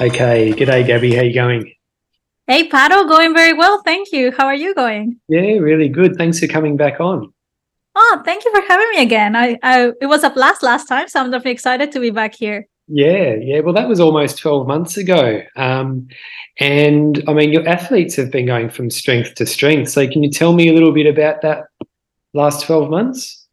Okay, g'day, Gaby. How you going? Hey, Pato, going very well, thank you. How are you going? Yeah, really good. Thanks for coming back on. Oh, thank you for having me again. I, I it was a blast last time, so I'm definitely excited to be back here. Yeah, yeah. Well, that was almost 12 months ago. Um, and I mean, your athletes have been going from strength to strength. So, can you tell me a little bit about that last 12 months?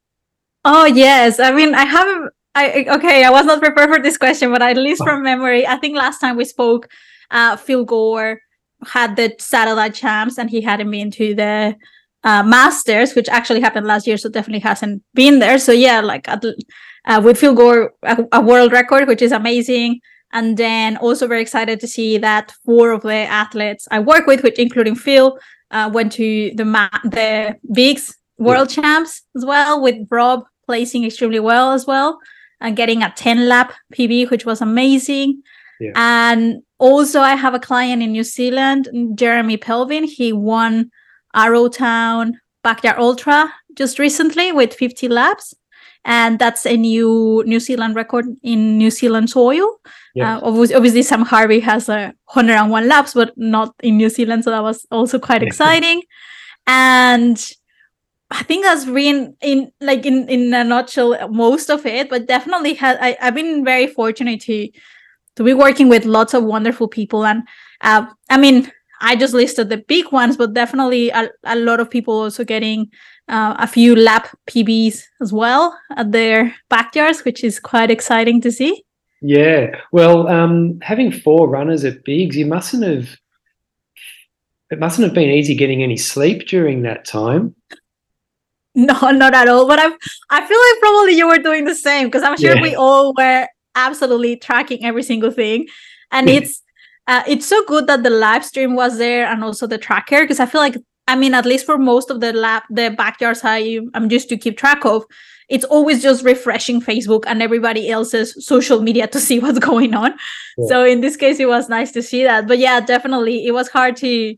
Oh, yes. I mean, I haven't, I, okay, I was not prepared for this question, but at least from memory, I think last time we spoke, uh, Phil Gore had the satellite champs and he hadn't been to the uh, Masters, which actually happened last year, so definitely hasn't been there. So yeah, like uh, with Phil Gore, a, a, world record, which is amazing. And then also very excited to see that four of the athletes I work with, which including Phil, uh, went to the ma- the bigs world yeah. champs as well, with Rob placing extremely well as well and getting a 10 lap PB, which was amazing. Yeah. And also, I have a client in New Zealand, Jeremy Pelvin. He won Arrowtown Backyard Ultra just recently with 50 laps. And that's a new New Zealand record in New Zealand soil. Yeah. Uh, obviously, obviously, Sam Harvey has a 101 laps, but not in New Zealand. So that was also quite exciting. and I think that's been in like in in a nutshell most of it, but definitely has I, I've been very fortunate to to be working with lots of wonderful people and uh, I mean I just listed the big ones, but definitely a, a lot of people also getting uh, a few lap PBs as well at their backyards, which is quite exciting to see. Yeah, well, um, having four runners at bigs, you mustn't have. It mustn't have been easy getting any sleep during that time. No, not at all. But I, I feel like probably you were doing the same because I'm sure yeah. we all were absolutely tracking every single thing, and it's uh, it's so good that the live stream was there and also the tracker because I feel like I mean at least for most of the lab the backyards I I'm used to keep track of it's always just refreshing Facebook and everybody else's social media to see what's going on. Yeah. So in this case it was nice to see that. But yeah, definitely it was hard to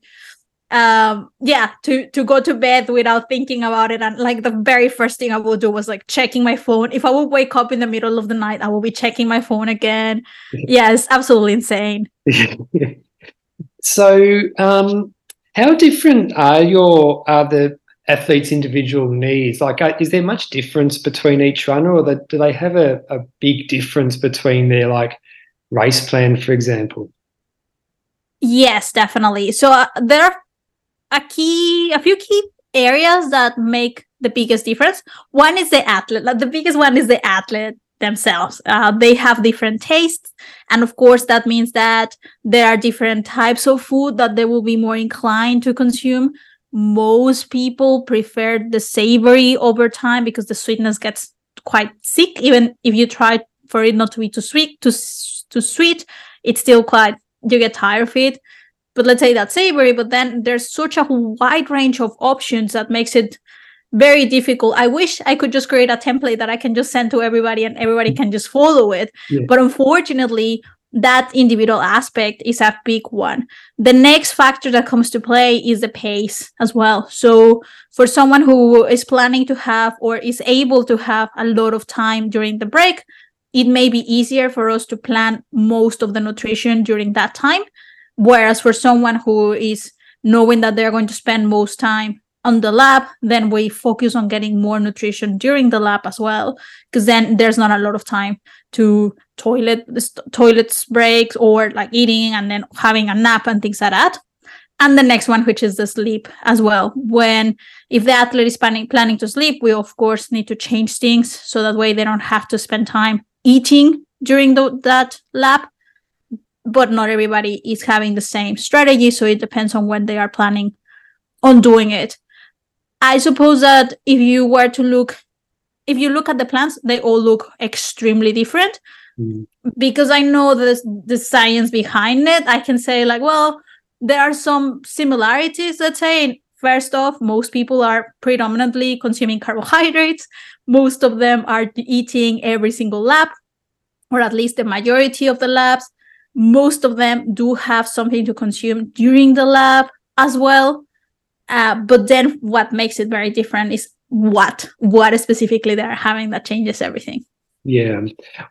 um yeah to to go to bed without thinking about it. And like the very first thing i will do was like checking my phone. If i would wake up in the middle of the night i will be checking my phone again. Yeah it's absolutely insane. So um how different are your are the athletes individual needs like uh, is there much difference between each runner or the, do they have a, a big difference between their like race plan for example? Yes definitely. So uh, there are a key, a few key areas that make the biggest difference. One is the athlete. Like the biggest one is the athlete themselves. Uh, they have different tastes, and of course, that means that there are different types of food that they will be more inclined to consume. Most people prefer the savory over time because the sweetness gets quite sick. Even if you try for it not to be too sweet, too too sweet, it's still quite you get tired of it but let's say that's savory but then there's such a wide range of options that makes it very difficult. I wish i could just create a template that i can just send to everybody and everybody can just follow it. Yeah. but unfortunately that individual aspect is a big one. The next factor that comes to play is the pace as well. So for someone who is planning to have or is able to have a lot of time during the break it may be easier for us to plan most of the nutrition during that time Whereas for someone who is knowing that they're going to spend most time on the lab, then we focus on getting more nutrition during the lab as well, because then there's not a lot of time to toilet toilets breaks or like eating and then having a nap and things like that. And the next one, which is the sleep as well. When if the athlete is planning planning to sleep, we of course need to change things so that way they don't have to spend time eating during the, that lab but not everybody is having the same strategy so it depends on when they are planning on doing it. I suppose that if you were to look if you look at the plans they all look extremely different. Mm. because i know the the science behind it i can say like well there are some similarities let's say. First off most people are predominantly consuming carbohydrates. Most of them are eating every single lap or at least the majority of the labs most of them do have something to consume during the lab as well. Uh, but then what makes it very different is what what specifically they're having that changes everything. Yeah,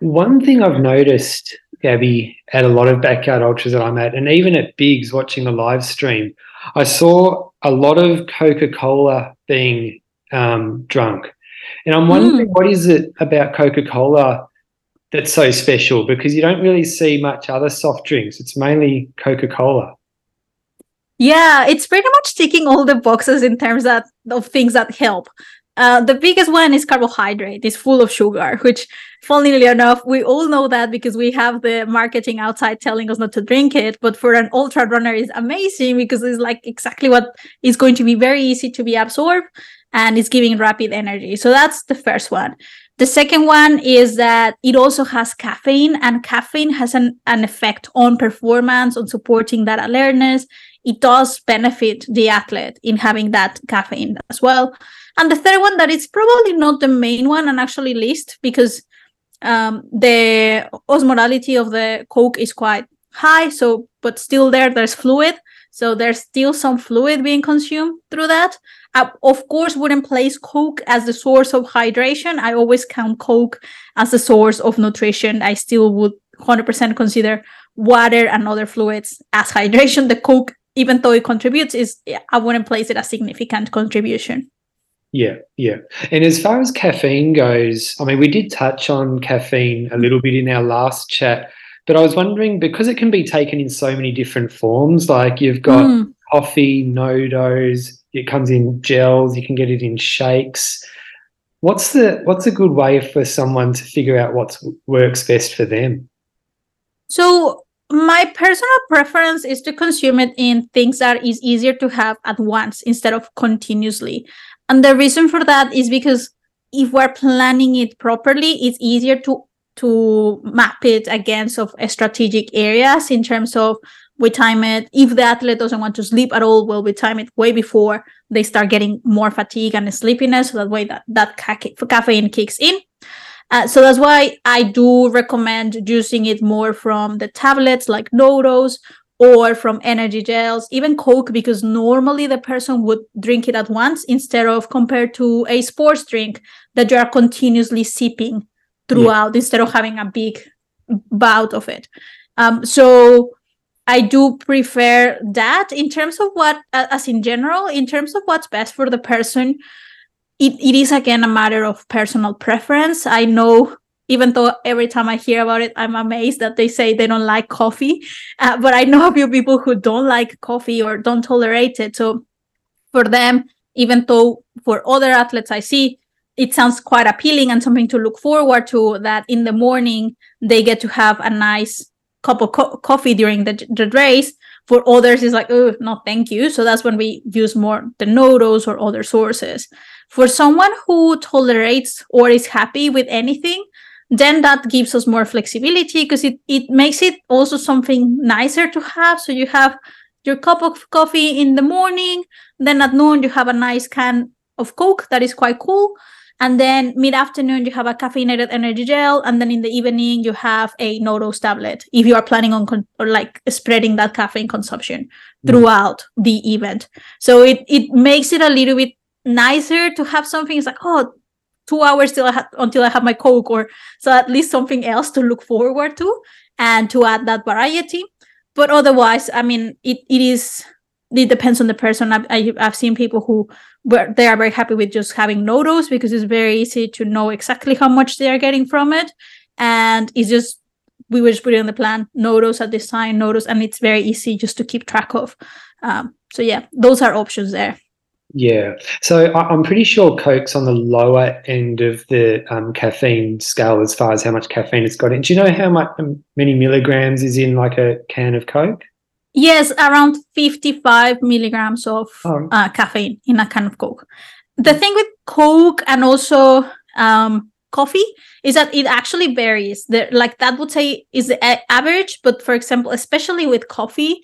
one thing I've noticed Gaby, at a lot of backyard ultras that I'm at, and even at Bigs watching the live stream, I saw a lot of Coca Cola being um, drunk. And I'm wondering mm. what is it about Coca Cola that's so special? Because you don't really see much other soft drinks, it's mainly Coca Cola. Yeah, it's pretty much ticking all the boxes in terms of, things that help. Uh, the biggest one is carbohydrate. It's full of sugar, which, funnily enough, we all know that because we have the marketing outside telling us not to drink it. But for an ultra runner, it's amazing because it's like exactly what is going to be very easy to be absorbed and it's giving rapid energy. So that's the first one. The second one is that it also has caffeine, and caffeine has an, an effect on performance, on supporting that alertness it does benefit the athlete in having that caffeine as well. And the third one that is probably not the main one and actually least because um, the osmolality of the Coke is quite high. So, but still there, there's fluid. So there's still some fluid being consumed through that. I, of course, wouldn't place Coke as the source of hydration. I always count Coke as the source of nutrition. I still would 100% consider water and other fluids as hydration. The Coke even though it contributes, is I wouldn't place it a significant contribution. Yeah, yeah. And as far as caffeine goes, I mean, we did touch on caffeine a little bit in our last chat, but I was wondering because it can be taken in so many different forms, like you've got mm. Coffee, NoDoz, it comes in gels, you can get it in shakes. What's the what's a good way for someone to figure out what works best for them? So my personal preference is to consume it in things that is easier to have at once instead of continuously. And the reason for that is because if we're planning it properly, it's easier to to map it against of strategic areas in terms of we time it if the athlete doesn't want to sleep at all well we time it way before they start getting more fatigue and sleepiness so that way that that caffeine kicks in uh, so that's why I do recommend using it more from the tablets like NoDoz or from energy gels, even Coke, because normally the person would drink it at once instead of compared to a sports drink that you are continuously sipping throughout yeah. instead of having a big bout of it. Um, so I do prefer that in terms of what, as in general, in terms of what's best for the person it, it is again a matter of personal preference. I know even though every time I hear about it, I'm amazed that they say they don't like coffee. Uh, but I know a few people who don't like coffee or don't tolerate it. So for them, even though for other athletes I see, it sounds quite appealing and something to look forward to that in the morning they get to have a nice cup of co- coffee during the, the race. For others, it's like, oh, no, thank you. So that's when we use more the NoDoz or other sources. For someone who tolerates or is happy with anything, then that gives us more flexibility because it, it makes it also something nicer to have. So you have your cup of coffee in the morning, then at noon you have a nice can of Coke that is quite cool. And then mid afternoon, you have a caffeinated energy gel. And then in the evening, you have a NoDoz tablet if you are planning on con- or like spreading that caffeine consumption mm. throughout the event. So it, it makes it a little bit nicer to have something it's like oh two hours till I ha- until I have my coke or so at least something else to look forward to and to add that variety but otherwise I mean it, it is it depends on the person I've, I, have i have seen people who were they are very happy with just having NoDoz because it's very easy to know exactly how much they are getting from it and it's just we were just putting on the plan NoDoz at this time NoDoz and it's very easy just to keep track of um, so yeah those are options there yeah. So I'm pretty sure Coke's on the lower end of the um, caffeine scale as far as how much caffeine it's got in. Do you know how much many milligrams is in like a can of Coke? Yes, around 55 milligrams of oh. uh, caffeine in a can of Coke. The thing with Coke and also um, coffee is that it actually varies. The, like that would say is the average, but for example, especially with coffee,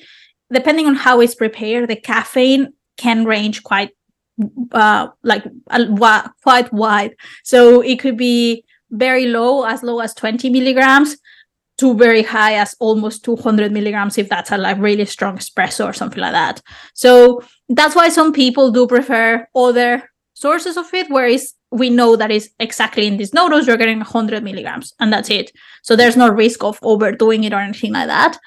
depending on how it's prepared, the caffeine can range quite uh, like uh, quite wide. So it could be very low, as low as 20 milligrams, to very high as almost 200 milligrams if that's a like really strong espresso or something like that. So that's why some people do prefer other sources of it, where it's we know that is exactly in this NoDoz you're getting 100 milligrams and that's it so there's no risk of overdoing it or anything like that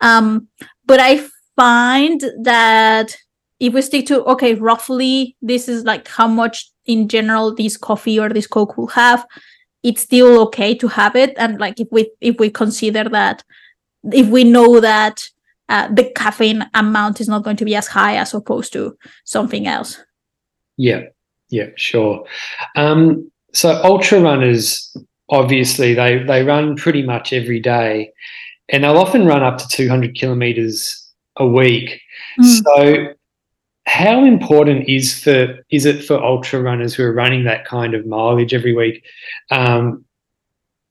um, but i find that if we stick to okay roughly this is like how much in general this coffee or this coke will have it's still okay to have it. And like if we if we consider that if we know that uh, the caffeine amount is not going to be as high as opposed to something else. Yeah. Yeah sure. Um so ultra runners obviously they they run pretty much every day and they'll often run up to 200 kilometers a week. Mm. so how important is for is it for ultra runners who are running that kind of mileage every week um,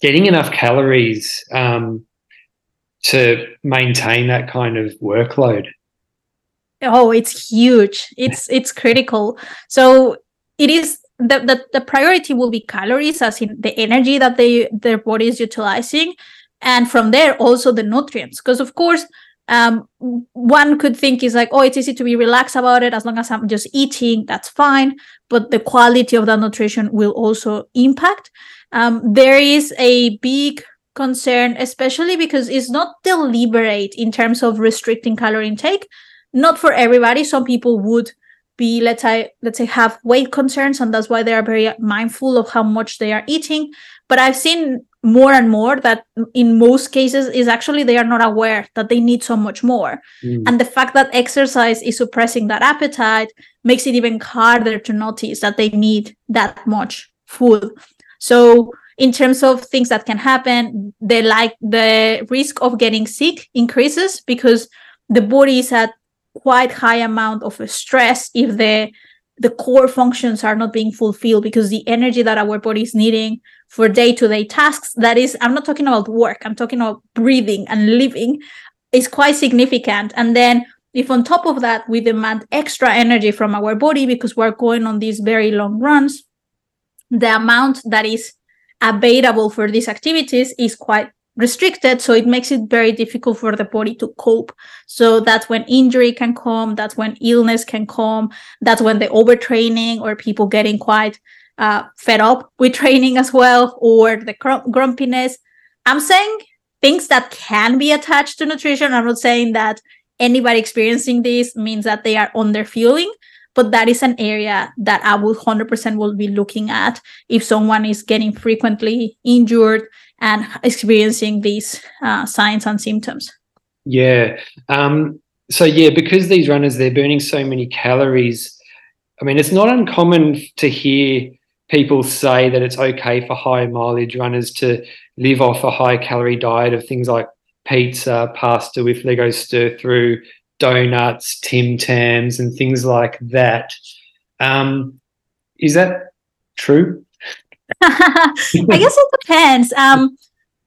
getting enough calories um, to maintain that kind of workload? Oh it's huge. It's it's critical. So it is the, the the priority will be calories as in the energy that they their body is utilizing and from there also the nutrients. Because of course um, one could think is like, oh, it's easy to be relaxed about it as long as I'm just eating, that's fine. But the quality of that nutrition will also impact. Um, there is a big concern, especially because it's not deliberate in terms of restricting calorie intake. Not for everybody. Some people would be, let's say, let's say, have weight concerns, and that's why they are very mindful of how much they are eating. But I've seen more and more that in most cases is actually they are not aware that they need so much more mm. and the fact that exercise is suppressing that appetite makes it even harder to notice that they need that much food so in terms of things that can happen the like the risk of getting sick increases because the body is at quite high amount of stress if the the core functions are not being fulfilled because the energy that our body is needing for day-to-day tasks that is i'm not talking about work i'm talking about breathing and living is quite significant. And then if on top of that we demand extra energy from our body because we're going on these very long runs the amount that is available for these activities is quite restricted so it makes it very difficult for the body to cope. So that's when injury can come that's when illness can come that's when the overtraining or people getting quite uh, fed up with training as well or the grumpiness i'm saying things that can be attached to nutrition i'm not saying that anybody experiencing this means that they are under fueling but that is an area that i would 100% will be looking at if someone is getting frequently injured and experiencing these uh, signs and symptoms. Yeah. Um, so yeah, because these runners they're burning so many calories. I mean, it's not uncommon to hear people say that it's okay for high mileage runners to live off a high calorie diet of things like pizza, pasta with Leggo's stir through, donuts, Tim Tams, and things like that. Um, is that true? I guess it depends. Um,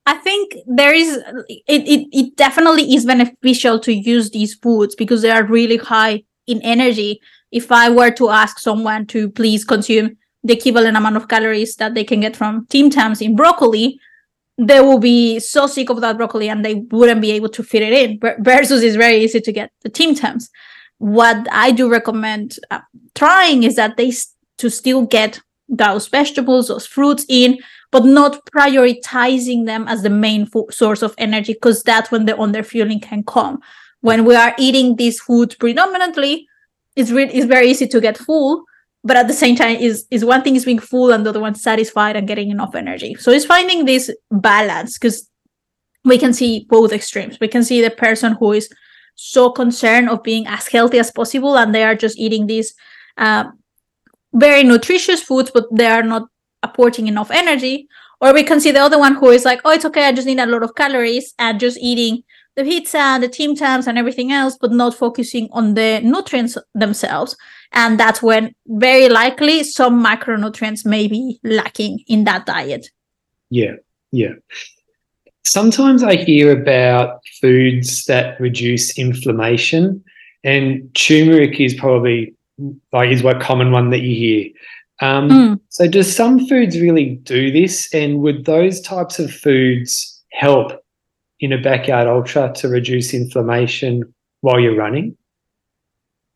I think there is it, it it definitely is beneficial to use these foods because they are really high in energy. If I were to ask someone to please consume the equivalent amount of calories that they can get from Tim Tams in broccoli, they will be so sick of that broccoli and they wouldn't be able to fit it in. Versus, it's very easy to get the Tim Tams. What I do recommend uh, trying is that they to still get those vegetables, those fruits in, but not prioritizing them as the main fo- source of energy because that's when the underfueling can come. When we are eating these foods predominantly, it's really it's very easy to get full, but at the same time, is is one thing is being full and the other one satisfied and getting enough energy. So it's finding this balance because we can see both extremes. We can see the person who is so concerned of being as healthy as possible and they are just eating these uh, very nutritious foods, but they are not apporting enough energy. Or we can see the other one who is like, oh, it's okay, I just need a lot of calories and just eating the pizza and the Tim Tams and everything else, but not focusing on the nutrients themselves. And that's when very likely some macronutrients may be lacking in that diet. Yeah, yeah. Sometimes I hear about foods that reduce inflammation, and turmeric is probably like is what common one that you hear. Um, mm. So, does some foods really do this? And would those types of foods help in a backyard ultra to reduce inflammation while you're running?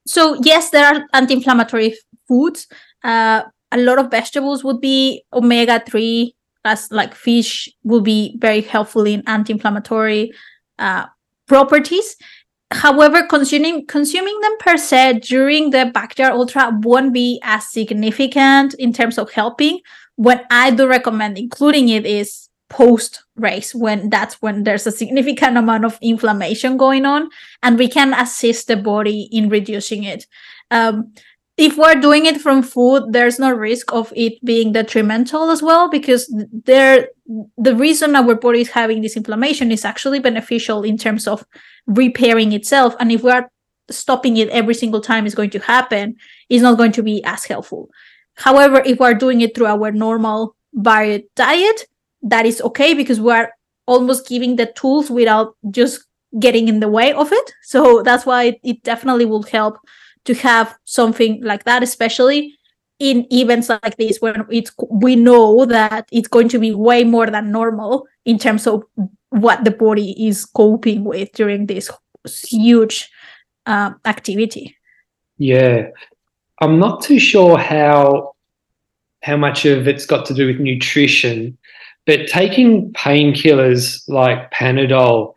So, yes, there are anti inflammatory foods. Uh, a lot of vegetables would be omega 3 as like fish will be very helpful in anti-inflammatory uh, properties however consuming consuming them per se during the backyard ultra won't be as significant in terms of helping what i do recommend including it is post race when that's when there's a significant amount of inflammation going on and we can assist the body in reducing it. Um, if we're doing it from food there's no risk of it being detrimental as well because there the reason our body is having this inflammation is actually beneficial in terms of repairing itself and if we are stopping it every single time is going to happen it's not going to be as helpful. However if we're doing it through our normal varied diet that is okay because we're almost giving the tools without just getting in the way of it so that's why it, it definitely will help to have something like that, especially in events like this when it's we know that it's going to be way more than normal in terms of what the body is coping with during this huge uh, activity. Yeah, I'm not too sure how how much of it's got to do with nutrition, but taking painkillers like Panadol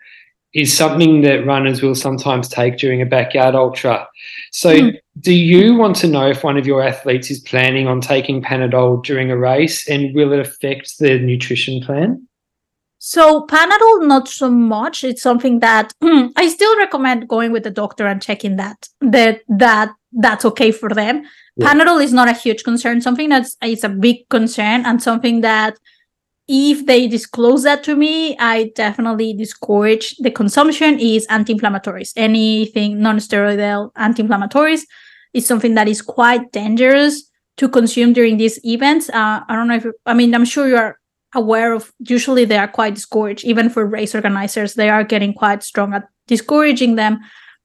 is something that runners will sometimes take during a backyard ultra. So, mm. do you want to know if one of your athletes is planning on taking Panadol during a race and will it affect the nutrition plan? So, Panadol, not so much. It's something that I still recommend going with the doctor and checking that that that that's okay for them. Yeah. Panadol is not a huge concern. Something that's it's a big concern and something that if they disclose that to me, I definitely discourage the consumption is anti-inflammatories. Anything non-steroidal anti-inflammatories is something that is quite dangerous to consume during these events. Uh, I don't know if I mean I'm sure you are aware of. Usually they are quite discouraged, even for race organizers. They are getting quite strong at discouraging them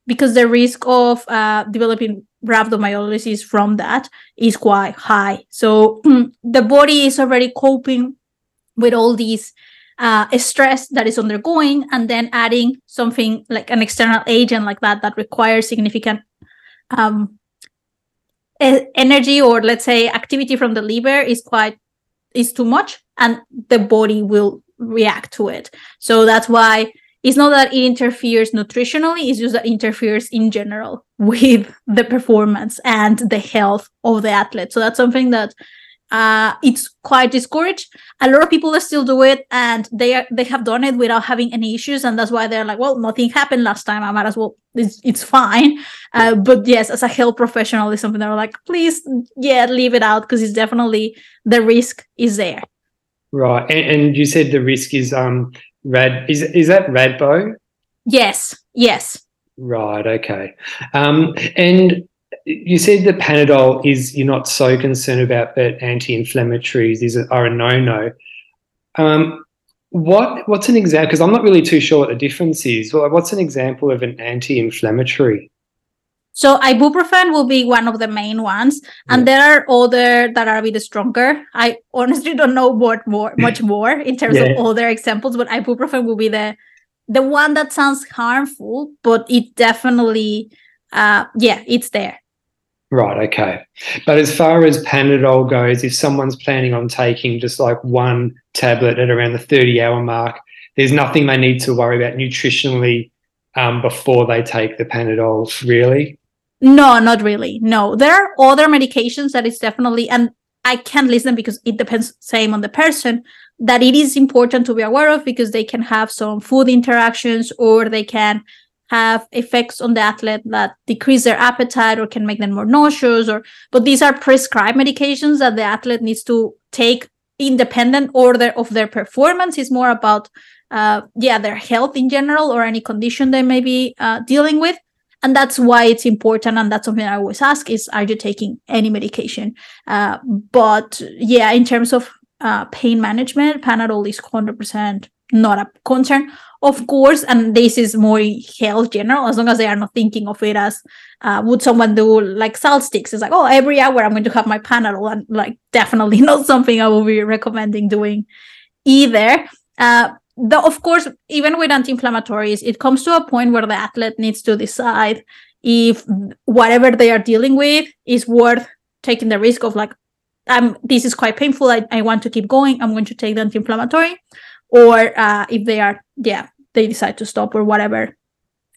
because the risk of uh, developing rhabdomyolysis from that is quite high. So the body is already coping with all these uh, stress that is undergoing and then adding something like an external agent like that that requires significant um, energy or let's say activity from the liver is quite is too much and the body will react to it. So that's why it's not that it interferes nutritionally it's just that it interferes in general with the performance and the health of the athlete. So that's something that uh, it's quite discouraged. A lot of people still do it, and they are, they have done it without having any issues, and that's why they're like, well, nothing happened last time. I might as well. It's, it's fine. Uh, but yes, as a health professional, is something that are like, please, yeah, leave it out because it's definitely the risk is there. Right, and, and you said the risk is um rad. Is is that Rhabdo? Yes. Yes. Right. Okay. Um, and you said that Panadol is you're not so concerned about, but anti-inflammatories is are a no-no. Um, what what's an example? Because I'm not really too sure what the difference is. Well, what's an example of an anti-inflammatory? So ibuprofen will be one of the main ones, and yeah. there are other that are a bit stronger. I honestly don't know what more, much more in terms yeah. of other examples, but ibuprofen will be the the one that sounds harmful, but it definitely, uh, yeah, it's there. Right, okay. But as far as Panadol goes, if someone's planning on taking just like one tablet at around the 30 hour mark, there's nothing they need to worry about nutritionally um, before they take the Panadol, really? No, not really. No, there are other medications that is definitely, and I can't list them because it depends, same on the person, that it is important to be aware of because they can have some food interactions or they can have effects on the athlete that decrease their appetite or can make them more nauseous or but these are prescribed medications that the athlete needs to take independent order of their performance. Is more about uh, yeah their health in general or any condition they may be uh, dealing with. And that's why it's important and that's something i always ask is are you taking any medication? Uh, but yeah in terms of uh, pain management panadol is 100% not a concern of course and this is more health general as long as they are not thinking of it as uh, would someone do like salt sticks it's like oh every hour i'm going to have my panadol and like definitely not something i will be recommending doing either uh, of course even with anti-inflammatories it comes to a point where the athlete needs to decide if whatever they are dealing with is worth taking the risk of like um, this is quite painful. I, I want to keep going. I'm going to take the anti-inflammatory. Or uh, if they are, yeah, they decide to stop or whatever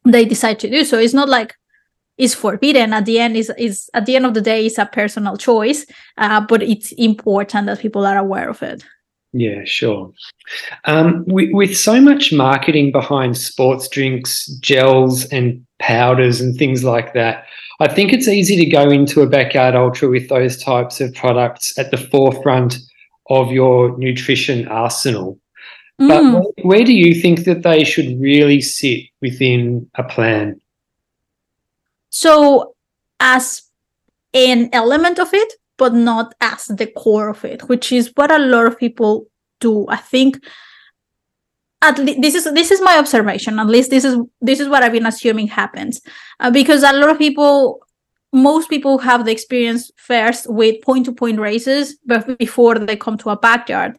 they decide to do. So it's not like it's forbidden. At the end, is is at the end of the day, it's a personal choice. Uh, but it's important that people are aware of it. Yeah, sure. Um, with, with so much marketing behind sports drinks, gels, and powders and things like that, I think it's easy to go into a backyard ultra with those types of products at the forefront of your nutrition arsenal. Mm. But where, where do you think that they should really sit within a plan? So, as an element of it, but not as the core of it, which is what a lot of people do. I think at least this is this is my observation. At least this is this is what I've been assuming happens, uh, because a lot of people, most people have the experience first with point to point races, but before they come to a backyard.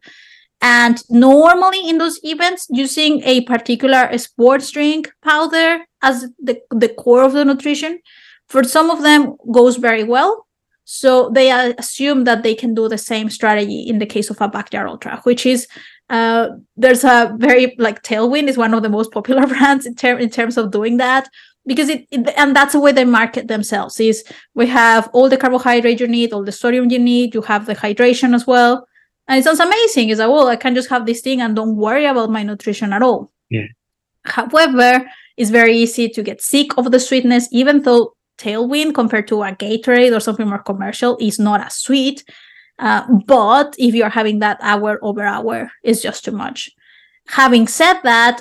And normally in those events, using a particular sports drink powder as the, the core of the nutrition, for some of them goes very well. So they assume that they can do the same strategy in the case of a backyard ultra, which is uh, there's a very like Tailwind is one of the most popular brands in, ter- in terms of doing that because it, it, and that's the way they market themselves is we have all the carbohydrate you need all the sodium you need you have the hydration as well and it sounds amazing it's like well i can just have this thing and don't worry about my nutrition at all yeah however it's very easy to get sick of the sweetness even though Tailwind compared to a Gatorade or something more commercial is not as sweet. Uh, but if you're having that hour over hour, it's just too much. Having said that,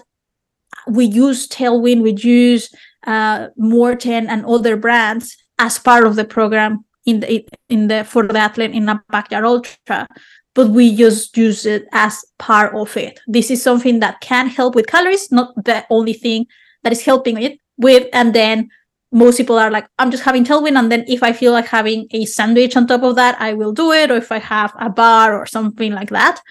we use Tailwind, we use uh, Maurten and other brands as part of the program in the in the for the athlete in a backyard ultra, but we just use it as part of it. This is something that can help with calories, not the only thing that is helping it with, and then most people are like, I'm just having tailwind. And then if I feel like having a sandwich on top of that, I will do it. Or if I have a bar or something like that.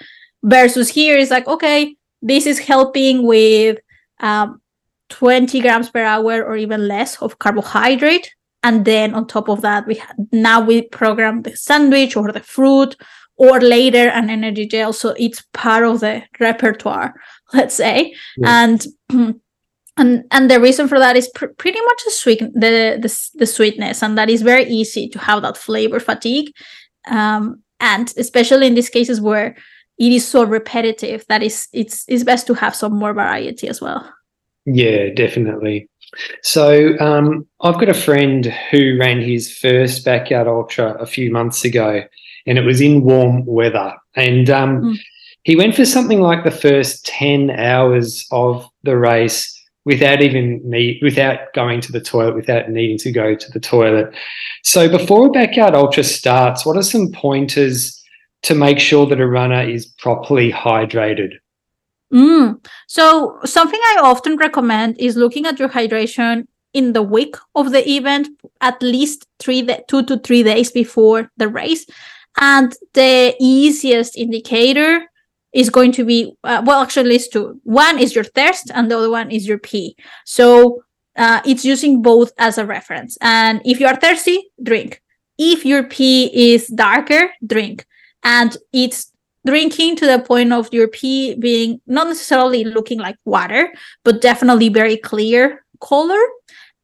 Versus here is like, okay, this is helping with um, 20 grams per hour or even less of carbohydrate. And then on top of that, we now we program the sandwich or the fruit or later an energy gel. So it's part of the repertoire, let's say. Yeah. And and and the reason for that is pr- pretty much the sweet the, the the sweetness and that is very easy to have that flavor fatigue um, and especially in these cases where it is so repetitive that is it's it's best to have some more variety as well yeah definitely so um, i've got a friend who ran his first backyard ultra a few months ago and it was in warm weather and um, mm. he went for something like the first 10 hours of the race without even need without going to the toilet, without needing to go to the toilet. So before a backyard ultra starts, what are some pointers to make sure that a runner is properly hydrated? Mm. So something I often recommend is looking at your hydration in the week of the event, at least three, two to three days before the race. And the easiest indicator is going to be uh, well actually it's two. One is your thirst and the other one is your pee so uh, it's using both as a reference. And if you are thirsty drink. If your pee is darker drink. And it's drinking to the point of your pee being not necessarily looking like water but definitely very clear color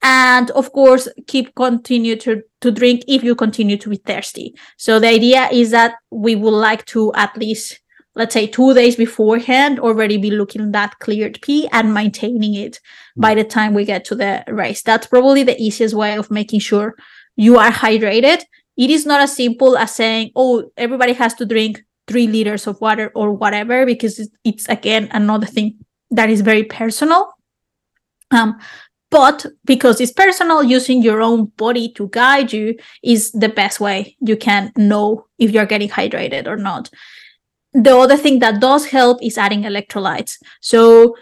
and of course keep continue to to drink if you continue to be thirsty. So the idea is that we would like to at least let's say two days beforehand already be looking that cleared pee and maintaining it by the time we get to the race that's probably the easiest way of making sure you are hydrated. It is not as simple as saying oh everybody has to drink three liters of water or whatever because it's, it's again another thing that is very personal. Um, but because it's personal using your own body to guide you is the best way you can know if you're getting hydrated or not the other thing that does help is adding electrolytes. So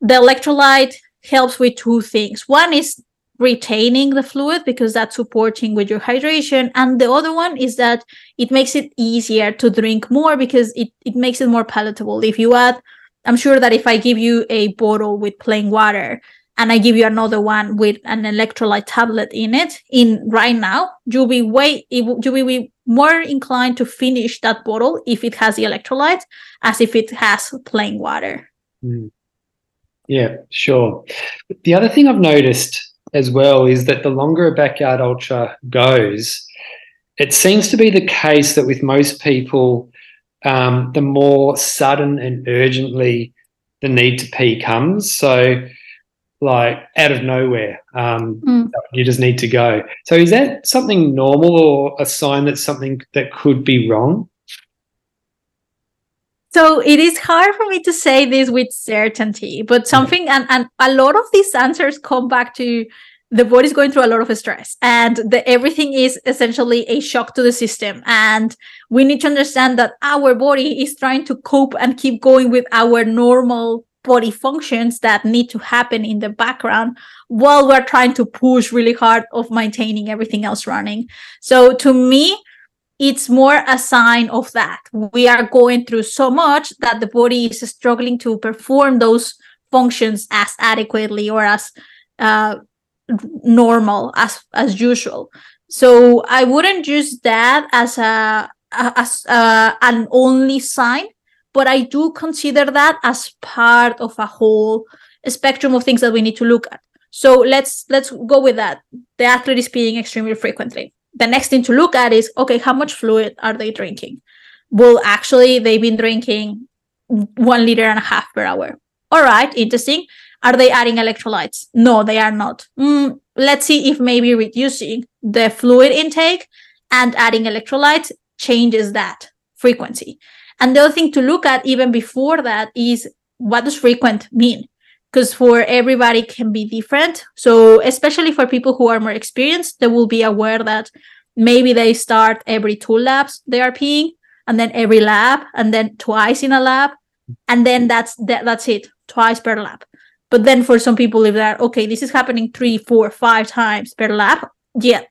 the electrolyte helps with two things. One is retaining the fluid because that's supporting with your hydration. And the other one is that it makes it easier to drink more because it, it makes it more palatable. If you add, I'm sure that if I give you a bottle with plain water and I give you another one with an electrolyte tablet in it, in right now, you'll be way you'll be more inclined to finish that bottle if it has the electrolytes as if it has plain water. Mm. Yeah, sure. The other thing I've noticed as well is that the longer a backyard ultra goes, it seems to be the case that with most people, um, the more sudden and urgently the need to pee comes. So, like out of nowhere, um, mm. you just need to go. So, is that something normal or a sign that something that could be wrong? So it is hard for me to say this with certainty, but something and, and a lot of these answers come back to the body is going through a lot of stress and the, everything is essentially a shock to the system and we need to understand that our body is trying to cope and keep going with our normal body functions that need to happen in the background while we're trying to push really hard of maintaining everything else running. So to me it's more a sign of that. We are going through so much that the body is struggling to perform those functions as adequately or as uh, normal as as usual. So i wouldn't use that as a as a, an only sign but i do consider that as part of a whole spectrum of things that we need to look at so let's let's go with that the athlete is peeing extremely frequently the next thing to look at is okay how much fluid are they drinking well actually they've been drinking one liter and a half per hour all right interesting are they adding electrolytes? No, they are not. Mm, let's see if maybe reducing the fluid intake and adding electrolytes changes that frequency. And the other thing to look at even before that is what does frequent mean? Because for everybody can be different. So especially for people who are more experienced, they will be aware that maybe they start every two labs they are peeing, and then every lab, and then twice in a lab, and then that's that, that's it, twice per lab. But then for some people, if that okay, this is happening three, four, five times per lap, yeah,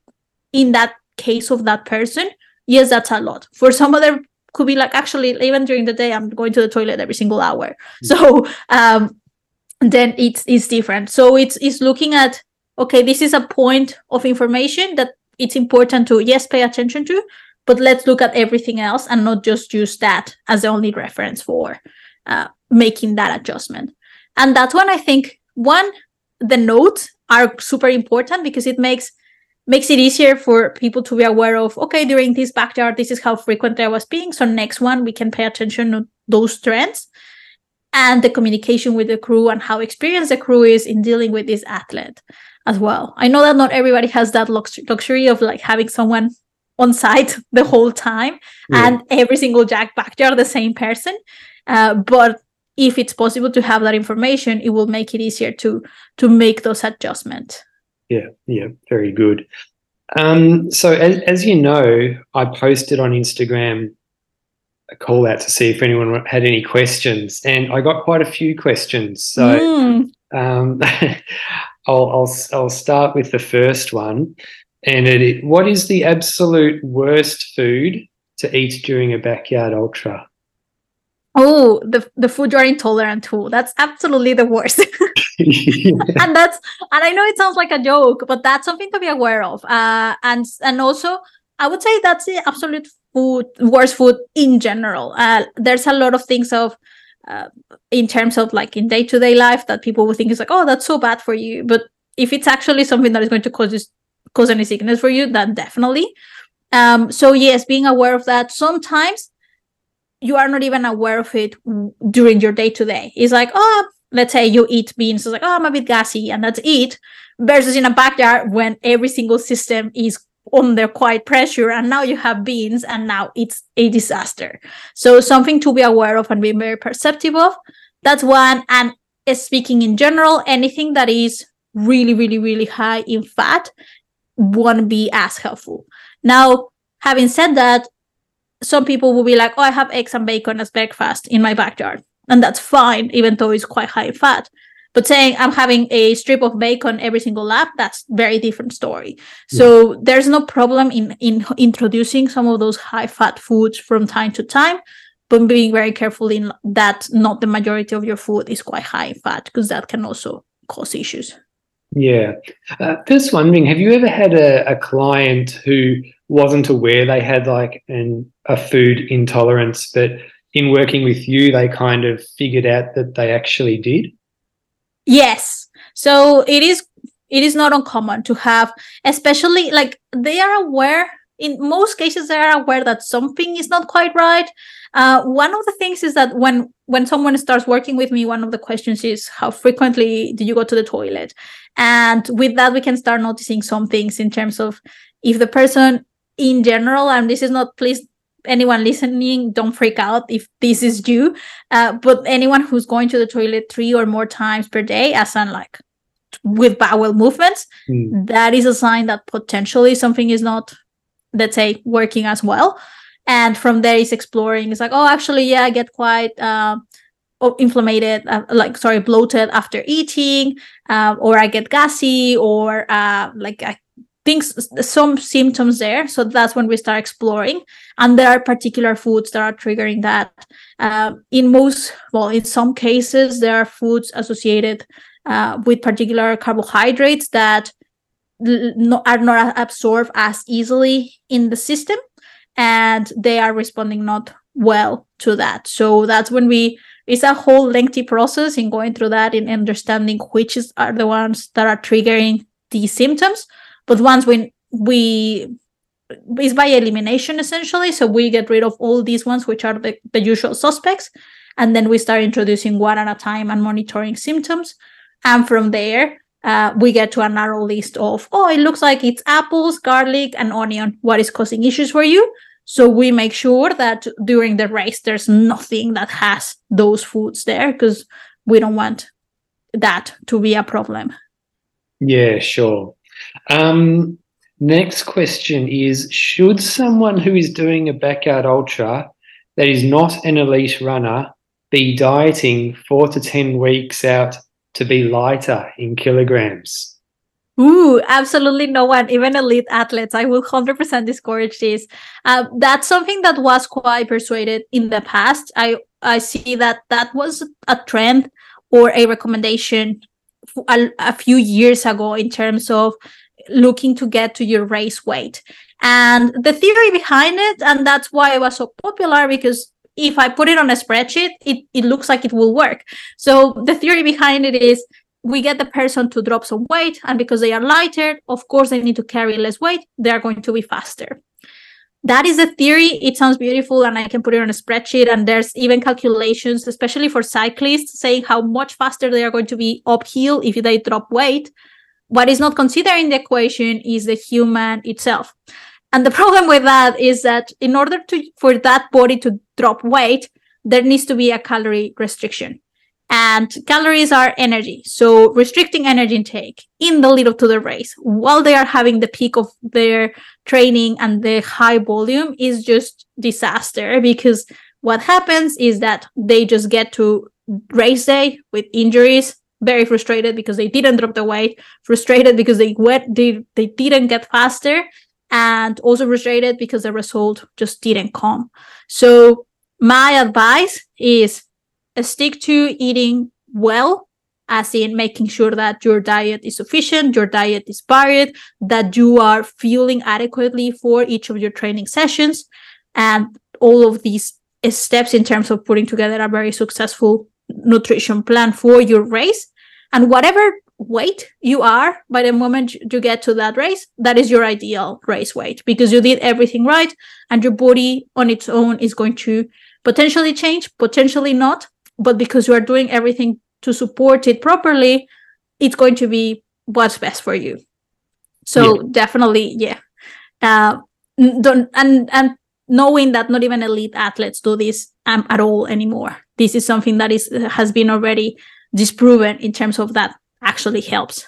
in that case of that person, yes, that's a lot. For some other could be like actually even during the day I'm going to the toilet every single hour. Mm-hmm. So um then it's it's different. So it's it's looking at okay, this is a point of information that it's important to yes pay attention to, but let's look at everything else and not just use that as the only reference for uh, making that adjustment. And that's when I think one, the notes are super important because it makes makes it easier for people to be aware of okay during this backyard this is how frequent i was being so next one we can pay attention to those trends and the communication with the crew and how experienced the crew is in dealing with this athlete as well. I know that not everybody has that lux- luxury of like having someone on site the whole time yeah. and every single jack backyard the same person. Uh, but if it's possible to have that information it will make it easier to to make those adjustments yeah yeah very good. Um, so as, as you know i posted on instagram a call out to see if anyone had any questions and i got quite a few questions. So mm. um, I'll, I'll, I'll start with the first one and it, what is the absolute worst food to eat during a backyard ultra Oh, the the food you're intolerant to. That's absolutely the worst. and that's and I know it sounds like a joke, but that's something to be aware of. Uh, and and also I would say that's the absolute food worst food in general. Uh, there's a lot of things of uh, in terms of like in day to day life that people would think is like, oh, that's so bad for you. But if it's actually something that is going to cause this, cause any sickness for you, then definitely. Um, so yes, being aware of that. Sometimes you are not even aware of it during your day to day. It's like, oh, let's say you eat beans. It's like, oh, I'm a bit gassy, and that's it. Versus in a backyard when every single system is under quite pressure, and now you have beans, and now it's a disaster. So something to be aware of and be very perceptive of. That's one. And speaking in general, anything that is really, really, really high in fat won't be as helpful. Now, having said that, some people will be like, oh, I have eggs and bacon as breakfast in my backyard. And that's fine, even though it's quite high in fat. But saying I'm having a strip of bacon every single lap, that's very different story. Yeah. So there's no problem in, in introducing some of those high fat foods from time to time, but being very careful in that not the majority of your food is quite high in fat, because that can also cause issues. Yeah. Uh, just wondering, have you ever had a, a client who wasn't aware they had like an a food intolerance, but in working with you, they kind of figured out that they actually did? Yes. So it is it is not uncommon to have, especially like they are aware in most cases they are aware that something is not quite right uh, one of the things is that when when someone starts working with me one of the questions is how frequently do you go to the toilet and with that we can start noticing some things in terms of if the person in general and this is not please anyone listening don't freak out if this is you. Uh, but anyone who's going to the toilet three or more times per day as in like with bowel movements mm. that is a sign that potentially something is not let's say working as well. And from there he's exploring. It's like oh actually yeah i get quite uh, inflamed uh, like sorry bloated after eating uh, or i get gassy or uh, like i think some symptoms there. So that's when we start exploring. And there are particular foods that are triggering that. Uh, in most well in some cases there are foods associated uh, with particular carbohydrates that l- are not absorbed as easily in the system. And they are responding not well to that. So that's when we it's a whole lengthy process in going through that in understanding which is, are the ones that are triggering these symptoms but once we we it's by elimination essentially so we get rid of all these ones which are the, the usual suspects and then we start introducing one at a time and monitoring symptoms and from there uh, we get to a narrow list of, oh, it looks like it's apples, garlic, and onion. What is causing issues for you? So we make sure that during the race, there's nothing that has those foods there because we don't want that to be a problem. Yeah, sure. Um, next question is Should someone who is doing a backyard ultra that is not an elite runner be dieting four to 10 weeks out to be lighter in kilograms? Ooh, absolutely no one, even elite athletes. I will 100% discourage this. Uh, that's something that was quite persuaded in the past. I, I see that that was a trend or a recommendation a, a few years ago in terms of looking to get to your race weight. And the theory behind it, and that's why it was so popular because if I put it on a spreadsheet, it, it looks like it will work. So the theory behind it is we get the person to drop some weight, and because they are lighter, of course, they need to carry less weight, they are going to be faster. That is a theory. It sounds beautiful, and I can put it on a spreadsheet. And there's even calculations, especially for cyclists, saying how much faster they are going to be uphill if they drop weight. What is not considered in the equation is the human itself. And the problem with that is that in order to for that body to drop weight, there needs to be a calorie restriction. And calories are energy. So restricting energy intake in the lead up to the race while they are having the peak of their training and the high volume is just disaster because what happens is that they just get to race day with injuries very frustrated because they didn't drop the weight frustrated because they went they, they didn't get faster and also frustrated because the result just didn't come. So my advice is stick to eating well, as in making sure that your diet is sufficient, your diet is varied, that you are fueling adequately for each of your training sessions, and all of these steps in terms of putting together a very successful nutrition plan for your race. And whatever weight you are by the moment you get to that race that is your ideal race weight because you did everything right and your body on its own is going to potentially change potentially not but because you are doing everything to support it properly it's going to be what's best for you so yeah. definitely yeah uh don't and and knowing that not even elite athletes do this um, at all anymore this is something that is has been already disproven in terms of that actually helps.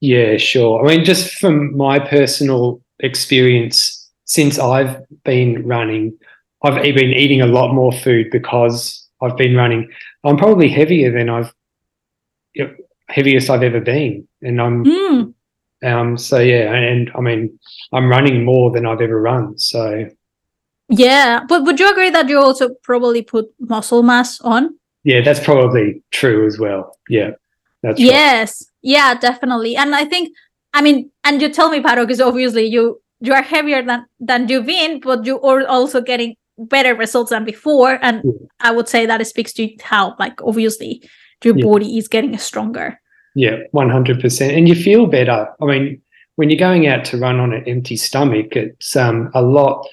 Yeah, sure. I mean, just from my personal experience, since I've been running, I've been eating a lot more food because I've been running. I'm probably heavier than I've you know, heaviest I've ever been, and I'm. Mm. Um, so yeah, and I mean, I'm running more than I've ever run. So yeah, but would you agree that you also probably put muscle mass on? Yeah, that's probably true as well. Yeah. That's right. yes yeah definitely and i think i mean and you tell me paro because obviously you you are heavier than than you've been but you are also getting better results than before and Yeah. i would say that it speaks to how like obviously your Yeah. body is getting stronger Yeah, one hundred percent, and you feel better. I mean, when you're going out to run on an empty stomach, it's um, a lot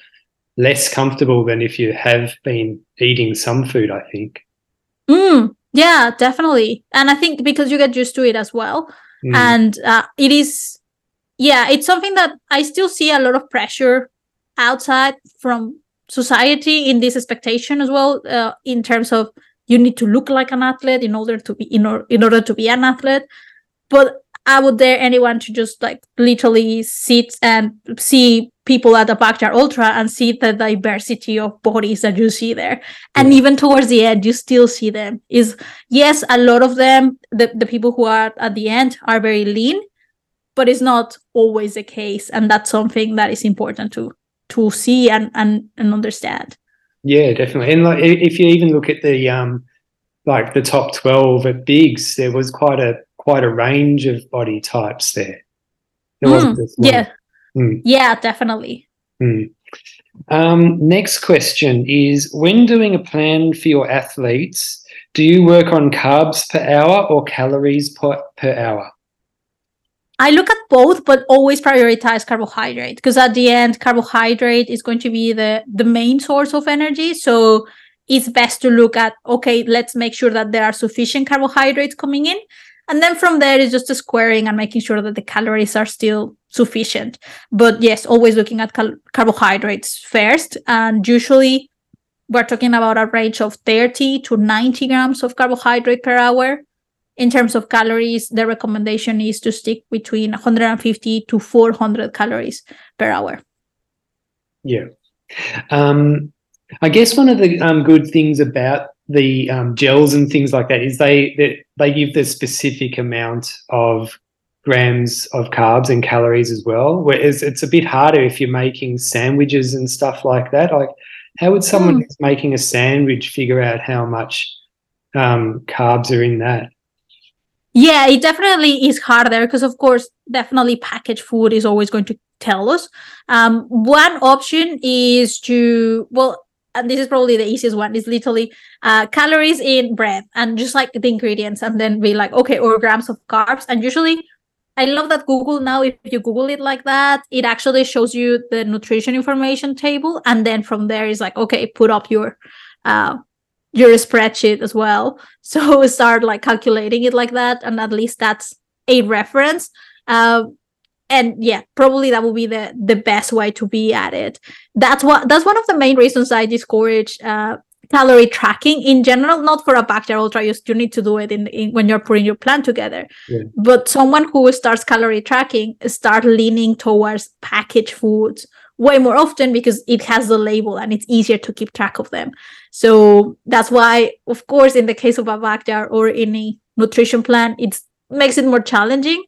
less comfortable than if you have been eating some food. I think. mm, yeah definitely and i think because you get used to it as well Mm, and uh, it is yeah it's something that i still see a lot of pressure outside from society in this expectation as well uh, in terms of you need to look like an athlete in order to be in, or, in order to be an athlete but i would dare anyone to just like literally sit and see people at the backyard ultra and see the diversity of bodies that you see there and Yeah. even towards the end you still see them is yes a lot of them the, the people who are at the end are very lean but it's not always the case and that's something that is important to to see and and, and understand Yeah, definitely. And like, if you even look at the um, like the top twelve at bigs, there was quite a quite a range of body types there. There Mm, yeah Mm. yeah definitely Hmm. Um, next question is: When doing a plan for your athletes, do you work on carbs per hour or calories per, per hour? I look at both, but always prioritize carbohydrate because at the end, carbohydrate is going to be the the main source of energy. So it's best to look at okay, let's make sure that there are sufficient carbohydrates coming in, and then from there is just squaring and making sure that the calories are still sufficient. But yes, always looking at cal- carbohydrates first, and usually we're talking about a range of 30 to 90 grams of carbohydrate per hour in terms of calories, the recommendation is to stick between 150 to 400 calories per hour. Yeah. Um, I guess one of the um, good things about the um, gels and things like that is they, they they give the specific amount of grams of carbs and calories as well. Whereas it's a bit harder if you're making sandwiches and stuff like that. Like, how would someone who's making a sandwich figure out how much um, carbs are in that? Yeah, it definitely is harder because, of course, definitely packaged food is always going to tell us. Um, one option is to, well, and this is probably the easiest one, is literally uh, calories in bread and just like the ingredients, and then be like, okay, or grams of carbs. And usually, I love that Google now, if you Google it like that, it actually shows you the nutrition information table. And then from there is like, okay, put up your uh, your spreadsheet as well. So start like calculating it like that, and at least that's a reference. Uh, and yeah, probably that will be the the best way to be at it. That's what that's one of the main reasons I discourage uh, calorie tracking in general. Not for a backyard ultra, you, you need to do it in, in when you're putting your plan together. Yeah. But someone who starts calorie tracking start leaning towards packaged foods way more often because it has the label and it's easier to keep track of them. So that's why, of course, in the case of a backyard or any nutrition plan, it makes it more challenging.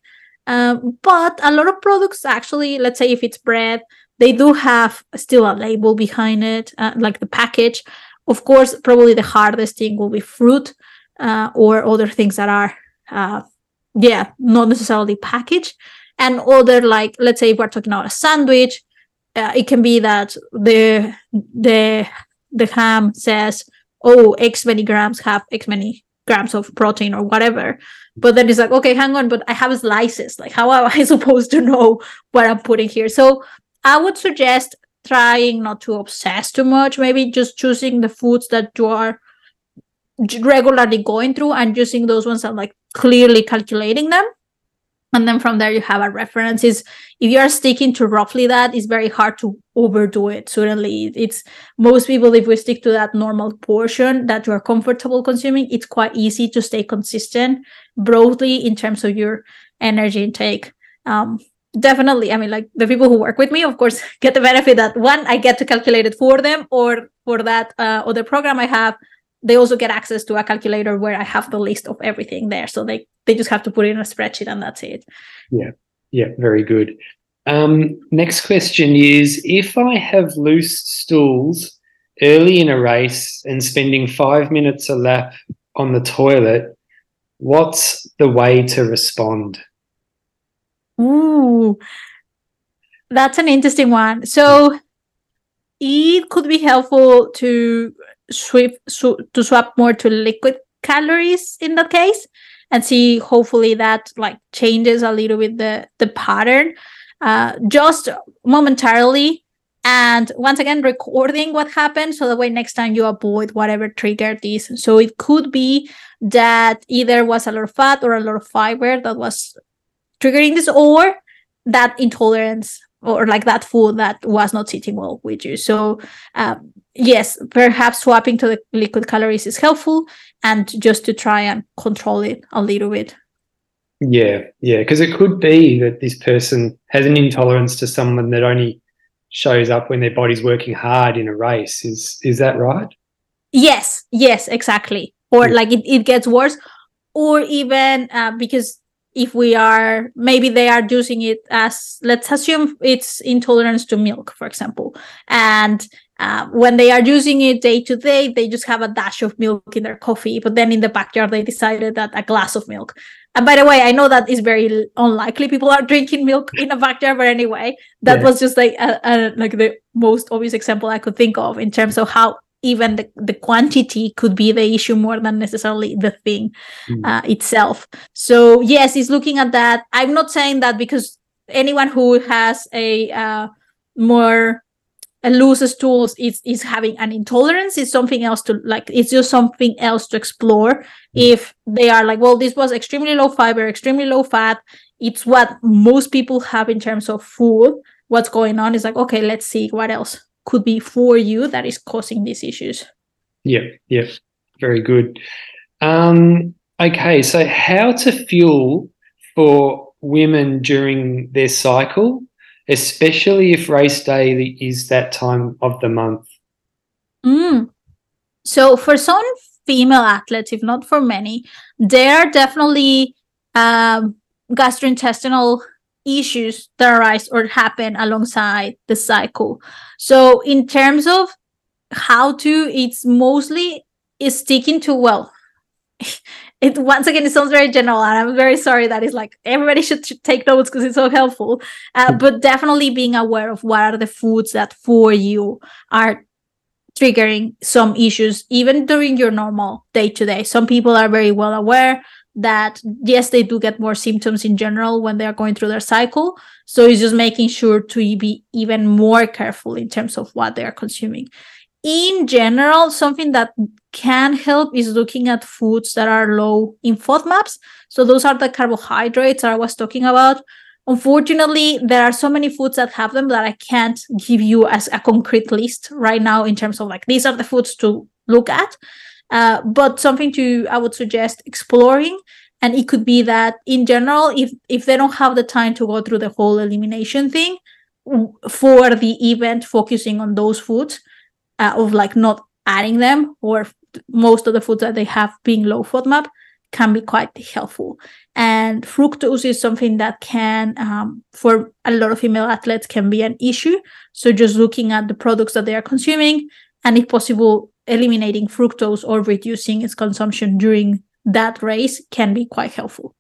Um, but a lot of products actually, let's say if it's bread, they do have still a label behind it, uh, like the package. Of course, probably the hardest thing will be fruit uh, or other things that are, uh, yeah, not necessarily packaged. And other like, let's say if we're talking about a sandwich, uh, it can be that the the the ham says, "Oh, X many grams have X many grams of protein or whatever," but then it's like, okay, hang on, but I have slices. Like, how am I supposed to know what I'm putting here? So I would suggest trying not to obsess too much. Maybe just choosing the foods that you are regularly going through and using those ones and like clearly calculating them and then from there you have a reference. Is if you are sticking to roughly that it's very hard to overdo it certainly it's most people if we stick to that normal portion that you are comfortable consuming it's quite easy to stay consistent broadly in terms of your energy intake. Um definitely i mean like the people who work with me of course get the benefit that one i get to calculate it for them or for that uh, other program i have they also get access to a calculator where i have the list of everything there so they they just have to put it in a spreadsheet and that's it Yeah, Yeah. very good. Um, next question is if I have loose stools early in a race and spending five minutes a lap on the toilet, what's the way to respond? Ooh, that's an interesting one. So it could be helpful to swap to swap more to liquid calories in that case and see hopefully that like changes a little bit the the pattern uh just momentarily. And once again recording what happened so that way next time you avoid whatever triggered this. So it could be that either was a lot of fat or a lot of fiber that was triggering this or that intolerance or like that food that was not sitting well with you. So um, yes perhaps swapping to the liquid calories is helpful and just to try and control it a little bit. Yeah yeah because it could be that this person has an intolerance to someone that only shows up when their body's working hard in a race. Is is that right? Yes yes exactly. Or yeah. like it, it gets worse. Or even uh, because if we are maybe they are using it as let's assume it's intolerance to milk for example. And uh, when they are using it day to day they just have a dash of milk in their coffee but then in the backyard they decided that a glass of milk and by the way i know that is very unlikely people are drinking milk in a backyard but anyway that yeah. was just like a, a, like the most obvious example i could think of in terms of how even the, the quantity could be the issue more than necessarily the thing mm. uh, itself so yes he's looking at that i'm not saying that because anyone who has a uh, more a loses tools is is having an intolerance is something else to like it's just something else to explore mm. if they are like well this was extremely low fiber extremely low fat it's what most people have in terms of food what's going on is like okay let's see what else could be for you that is causing these issues. Yeah, yeah, very good. Um, okay, so how to fuel for women during their cycle, especially if race day is that time of the month? Mm. So for some female athletes, if not for many, there are definitely um, gastrointestinal issues that arise or happen alongside the cycle. So in terms of how to, it's mostly is sticking to well. It once again it sounds very general, and I'm very sorry that is like everybody should, take notes because it's so helpful. Uh, hmm. but definitely being aware of what are the foods that for you are triggering some issues even during your normal day to day. Some people are very well aware that yes they do get more symptoms in general when they are going through their cycle so it's just making sure to be even more careful in terms of what they are consuming in general something that can help is looking at foods that are low in FODMAPs so those are the carbohydrates i was talking about unfortunately there are so many foods that have them that i can't give you as a concrete list right now in terms of like these are the foods to look at uh, but something to I would suggest exploring. And it could be that in general, if if they don't have the time to go through the whole elimination thing, for the event focusing on those foods uh, of like not adding them or most of the foods that they have being low FODMAP can be quite helpful. And fructose is something that can, um, for a lot of female athletes, can be an issue. So just looking at the products that they are consuming, and if possible, eliminating fructose or reducing its consumption during that race can be quite helpful.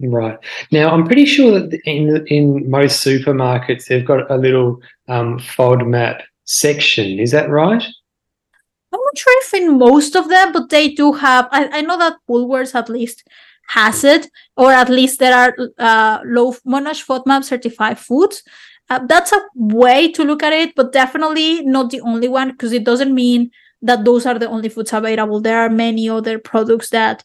Right now, I'm pretty sure that in in most supermarkets they've got a little um, FODMAP section. Is that right? I'm not sure if in most of them, but they do have. I, I know that Woolworths at least has it, or at least there are uh, low Monash FODMAP certified foods. Uh, that's a way to look at it, but definitely not the only one because it doesn't mean that those are the only foods available. There are many other products that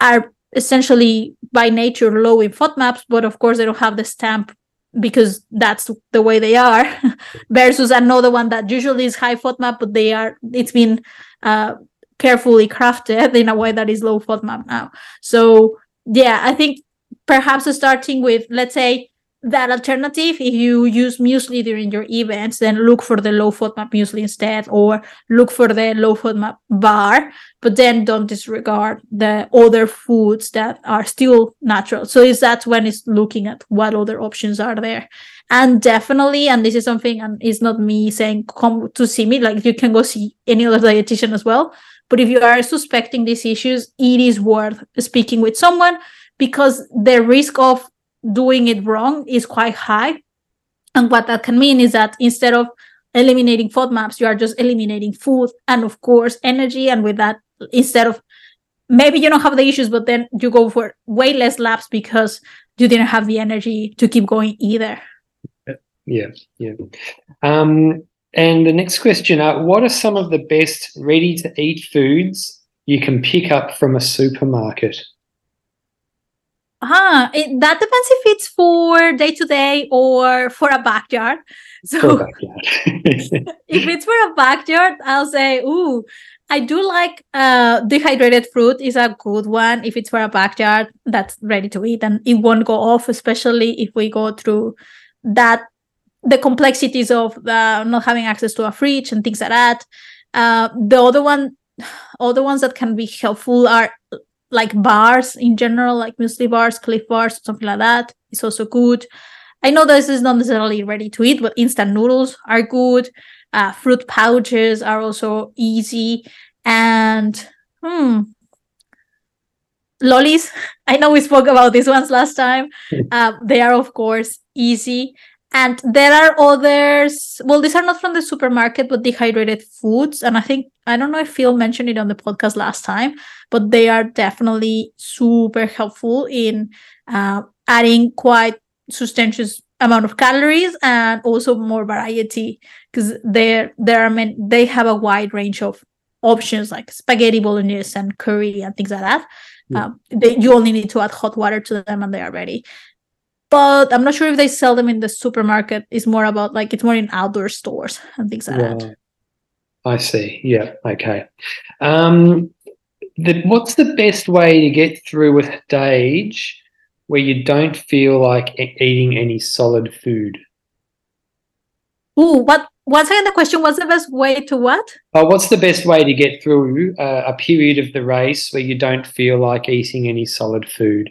are essentially by nature low in FODMAPs, but of course they don't have the stamp because that's the way they are versus another one that usually is high FODMAP, but they are it's been uh, carefully crafted in a way that is low FODMAP now. So yeah, I think perhaps starting with let's say that alternative, if you use muesli during your events, then look for the low FODMAP muesli instead, or look for the low FODMAP bar, but then don't disregard the other foods that are still natural. So is that when it's looking at what other options are there. And definitely, and this is something, and it's not me saying come to see me, like you can go see any other dietitian as well. But if you are suspecting these issues, it is worth speaking with someone because the risk of doing it wrong is quite high. And what that can mean is that instead of eliminating FODMAPs, you are just eliminating food and, of course, energy. And with that, instead of maybe you don't have the issues, but then you go for way less laps because you didn't have the energy to keep going either. Yeah, yeah. Um, and the next question: uh, What are some of the best ready-to-eat foods you can pick up from a supermarket? Ah, it, that depends if it's for day to day or for a backyard. So, a backyard. if it's for a backyard, I'll say, ooh, I do like uh dehydrated fruit is a good one. If it's for a backyard that's ready to eat and it won't go off, especially if we go through that the complexities of the not having access to a fridge and things like that. Uh, the other one, other ones that can be helpful are like bars in general, like muesli bars, Clif bars, something like that. It's also good. I know this is not necessarily ready to eat, but instant noodles are good. Uh, fruit pouches are also easy. And hmm, lollies. I know we spoke about these ones last time. Uh, they are, of course, easy. And there are others. Well, these are not from the supermarket, but dehydrated foods. And I think, I don't know if Phil mentioned it on the podcast last time, but they are definitely super helpful in uh, adding quite substantial amount of calories and also more variety because there there are many they have a wide range of options like spaghetti bolognese and curry and things like that Yeah. um, they, you only need to add hot water to them and they are ready but i'm not sure if they sell them in the supermarket it's more about like it's more in outdoor stores and things like that I see. Yeah. Okay. Um, the, what's the best way to get through a stage where you don't feel like e- eating any solid food? Ooh, what once again the question what's the best way to what Oh, what's the best way to get through uh, a period of the race where you don't feel like eating any solid food?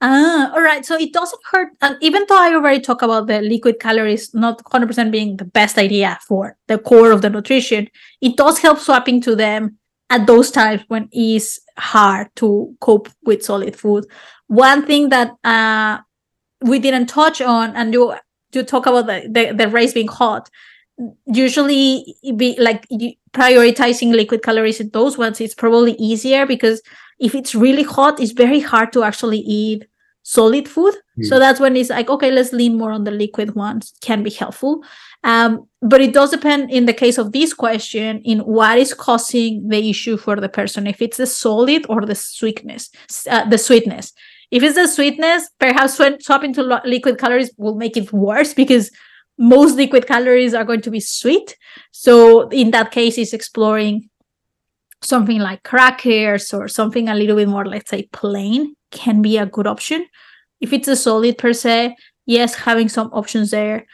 Ah, all right. So it doesn't hurt. And even though I already talked about the liquid calories not 100% being the best idea for the core of the nutrition, it does help swapping to them at those times when it's hard to cope with solid food. One thing that uh, we didn't touch on, and you you talk about the, the, the race being hot, usually be like prioritizing liquid calories in those ones it's probably easier because if it's really hot it's very hard to actually eat solid food. So Mm. that's when it's like okay let's lean more on the liquid ones can be helpful. Um, but it does depend in the case of this question in what is causing the issue for the person if it's the solid or the sweetness uh, the sweetness. If it's the sweetness perhaps swa- swapping to lo- liquid calories will make it worse because most liquid calories are going to be sweet. So in that case it's exploring something like crackers or something a little bit more let's say plain can be a good option. If it's a solid per se yes having some options there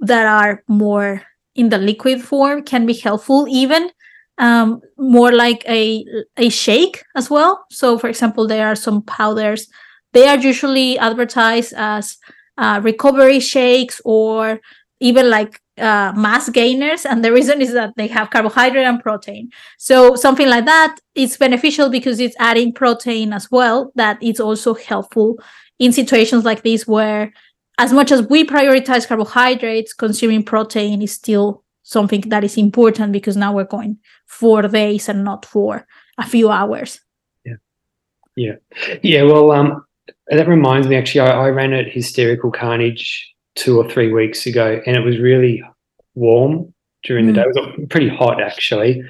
that are more in the liquid form can be helpful even um, more like a a shake as well. So for example there are some powders. They are usually advertised as uh, recovery shakes or even like uh, mass gainers and the reason is that they have carbohydrate and protein so something like that is beneficial because it's adding protein as well that it's also helpful in situations like this where as much as we prioritize carbohydrates consuming protein is still something that is important because now we're going for days and not for a few hours Yeah, Yeah. Yeah. well, um, that reminds me. Actually, I, I ran at Hysterical Carnage two or three weeks ago, and it was really warm during the Mm. day. It was pretty hot actually,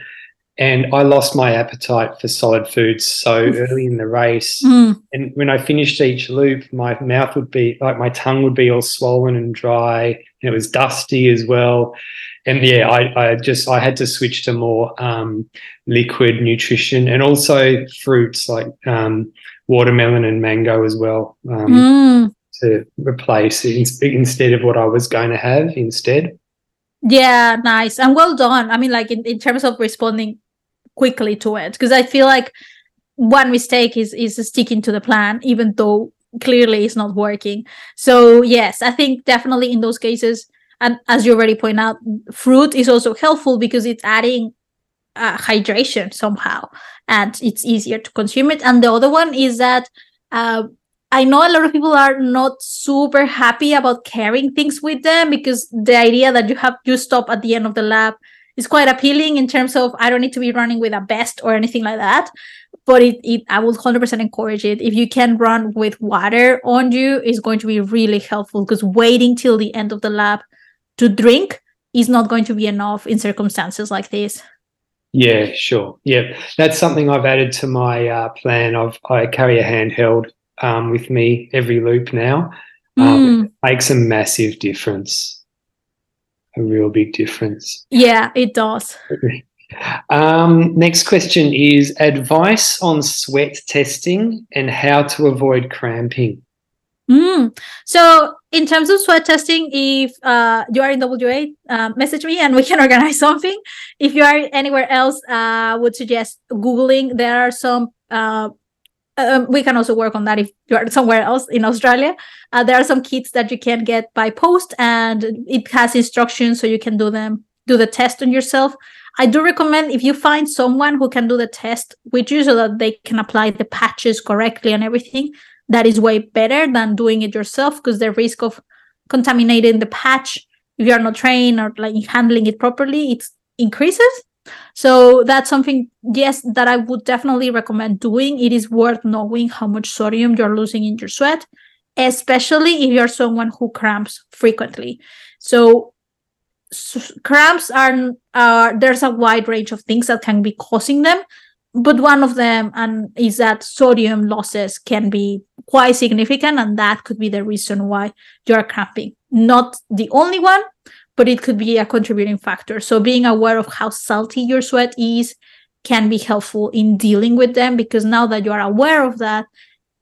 and I lost my appetite for solid foods so early in the race. Mm, And when I finished each loop, my mouth would be like my tongue would be all swollen and dry, and it was dusty as well. And yeah, I, I just I had to switch to more um, liquid nutrition and also fruits like um, watermelon and mango as well um, mm. To replace ins- instead of what I was going to have instead. Yeah, nice and well done. I mean, like in, in terms of responding quickly to it, because I feel like one mistake is is sticking to the plan, even though clearly it's not working. So yes, I think definitely in those cases, and as you already point out, fruit is also helpful because it's adding uh, hydration somehow and it's easier to consume it and the other one is that uh, I know a lot of people are not super happy about carrying things with them because the idea that you have you stop at the end of the lab is quite appealing in terms of I don't need to be running with a vest or anything like that. But it, it I would 100% encourage it. If you can run with water on you, is going to be really helpful because waiting till the end of the lab to drink is not going to be enough in circumstances like this. Yeah, sure. Yeah, that's something I've added to my uh, plan. Of I carry a handheld um, with me every loop now. Um, mm. Makes a massive difference. A real big difference. Yeah, it does. um, next question is advice on sweat testing and how to avoid cramping. Mm. So, in terms of sweat testing, if uh, you are in WA, uh, message me and we can organize something. If you are anywhere else, uh, I would suggest Googling. There are some uh, um, we can also work on that if you are somewhere else in Australia. Uh, there are some kits that you can get by post, and it has instructions so you can do them, do the test on yourself. I do recommend if you find someone who can do the test with you so that they can apply the patches correctly and everything. That is way better than doing it yourself because the risk of contaminating the patch if you are not trained or like handling it properly, it increases. So that's something, yes, that I would definitely recommend doing. It is worth knowing how much sodium you're losing in your sweat, especially if you're someone who cramps frequently. So cramps are uh, there's a wide range of things that can be causing them but one of them and is that sodium losses can be quite significant and that could be the reason why you're cramping not the only one but it could be a contributing factor. So being aware of how salty your sweat is can be helpful in dealing with them because now that you are aware of that,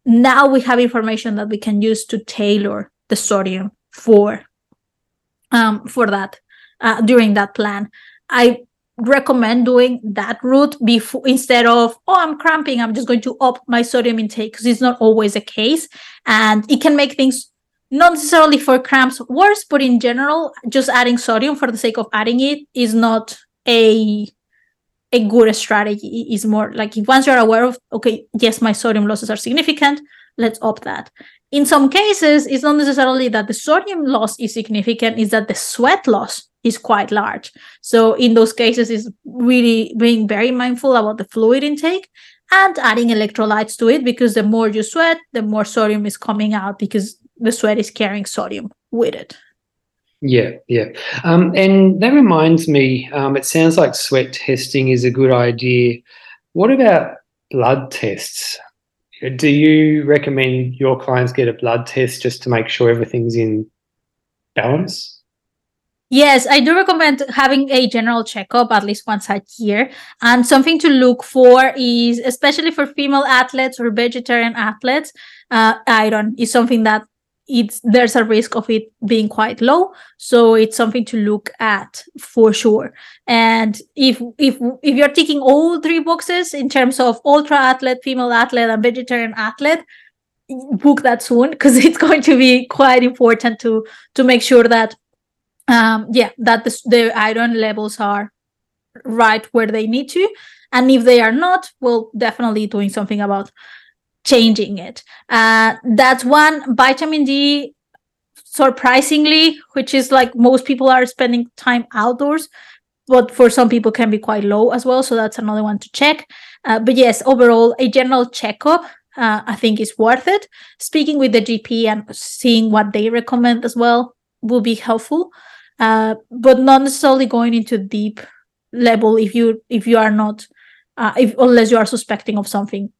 now we have information that we can use to tailor the sodium for um, for that uh, during that plan. I recommend doing that route before instead of oh i'm cramping i'm just going to up my sodium intake because it's not always the case and it can make things not necessarily for cramps worse, but in general, just adding sodium for the sake of adding it is not a a good strategy. Is more like once you're aware of okay, yes, my sodium losses are significant, let's opt that. In some cases, it's not necessarily that the sodium loss is significant, is that the sweat loss is quite large. So in those cases, is really being very mindful about the fluid intake and adding electrolytes to it because the more you sweat, the more sodium is coming out because the sweat is carrying sodium with it. Yeah, yeah. Um, and that reminds me, um, it sounds like sweat testing is a good idea. What about blood tests? Do you recommend your clients get a blood test just to make sure everything's in balance? Yes, I do recommend having a general checkup at least once a year. And something to look for is, especially for female athletes or vegetarian athletes, uh, iron is something that it's there's a risk of it being quite low. So it's something to look at for sure. And if if if you're ticking all three boxes in terms of ultra athlete female athlete and vegetarian athlete book that soon because it's going to be quite important to to make sure that um yeah that the, the iron levels are right where they need to. And if they are not well definitely doing something about changing it. Uh, that's one. Vitamin D, surprisingly, which is like most people are spending time outdoors, but for some people can be quite low as well. So that's another one to check. Uh, but yes, overall, a general checkup uh, I think is worth it. Speaking with the GP and seeing what they recommend as well will be helpful, uh, but not necessarily going into deep level if you if you are not uh, if unless you are suspecting of something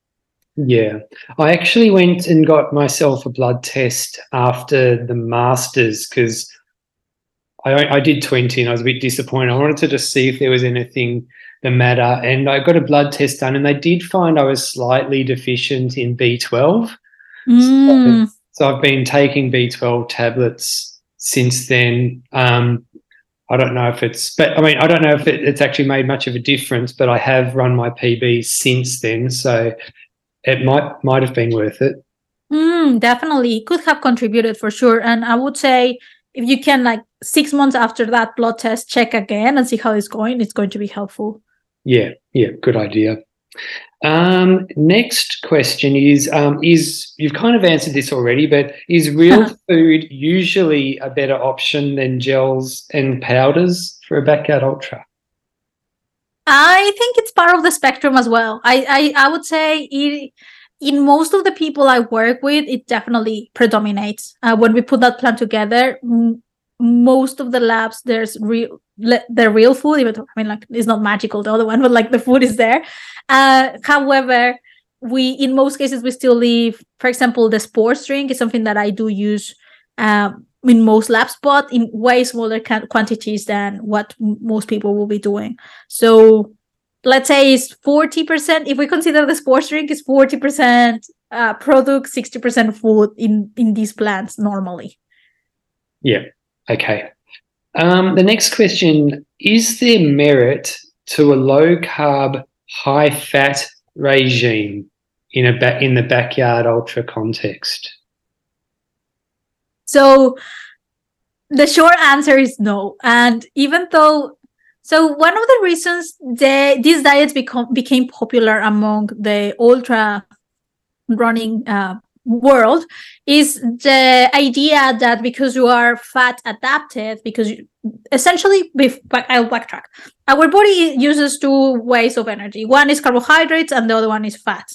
yeah, I actually went and got myself a blood test after the masters because I, I did 20 and I was a bit disappointed. I wanted to just see if there was anything the matter, and I got a blood test done, and they did find I was slightly deficient in B12. Mm. So, so, I've been taking B12 tablets since then. Um, I don't know if it's, but I mean, I don't know if it, it's actually made much of a difference, but I have run my PB since then. So it might might have been worth it. Mm, definitely, could have contributed for sure. And I would say if you can, like six months after that blood test, check again and see how it's going. It's going to be helpful. Yeah, yeah, good idea. Um, next question is um, is you've kind of answered this already, but is real food usually a better option than gels and powders for a back backyard ultra? I think it's part of the spectrum as well. I I, I would say it, in most of the people I work with, it definitely predominates. Uh, when we put that plan together, m- most of the labs there's real the real food. Even though, I mean, like it's not magical the other one, but like the food is there. Uh, however, we in most cases we still leave. For example, the sports drink is something that I do use. Um, in most labs, but in way smaller quantities than what m- most people will be doing. So let's say it's 40%, if we consider the sports drink is 40% uh, product, 60% food in, in these plants normally. Yeah. Okay. Um, the next question is there merit to a low carb, high fat regime in a ba- in the backyard ultra context? So the short answer is no. And even though so one of the reasons the these diets become became popular among the ultra running uh, world is the idea that because you are fat adapted, because you, essentially, I'll backtrack. Our body uses two ways of energy. One is carbohydrates, and the other one is fat.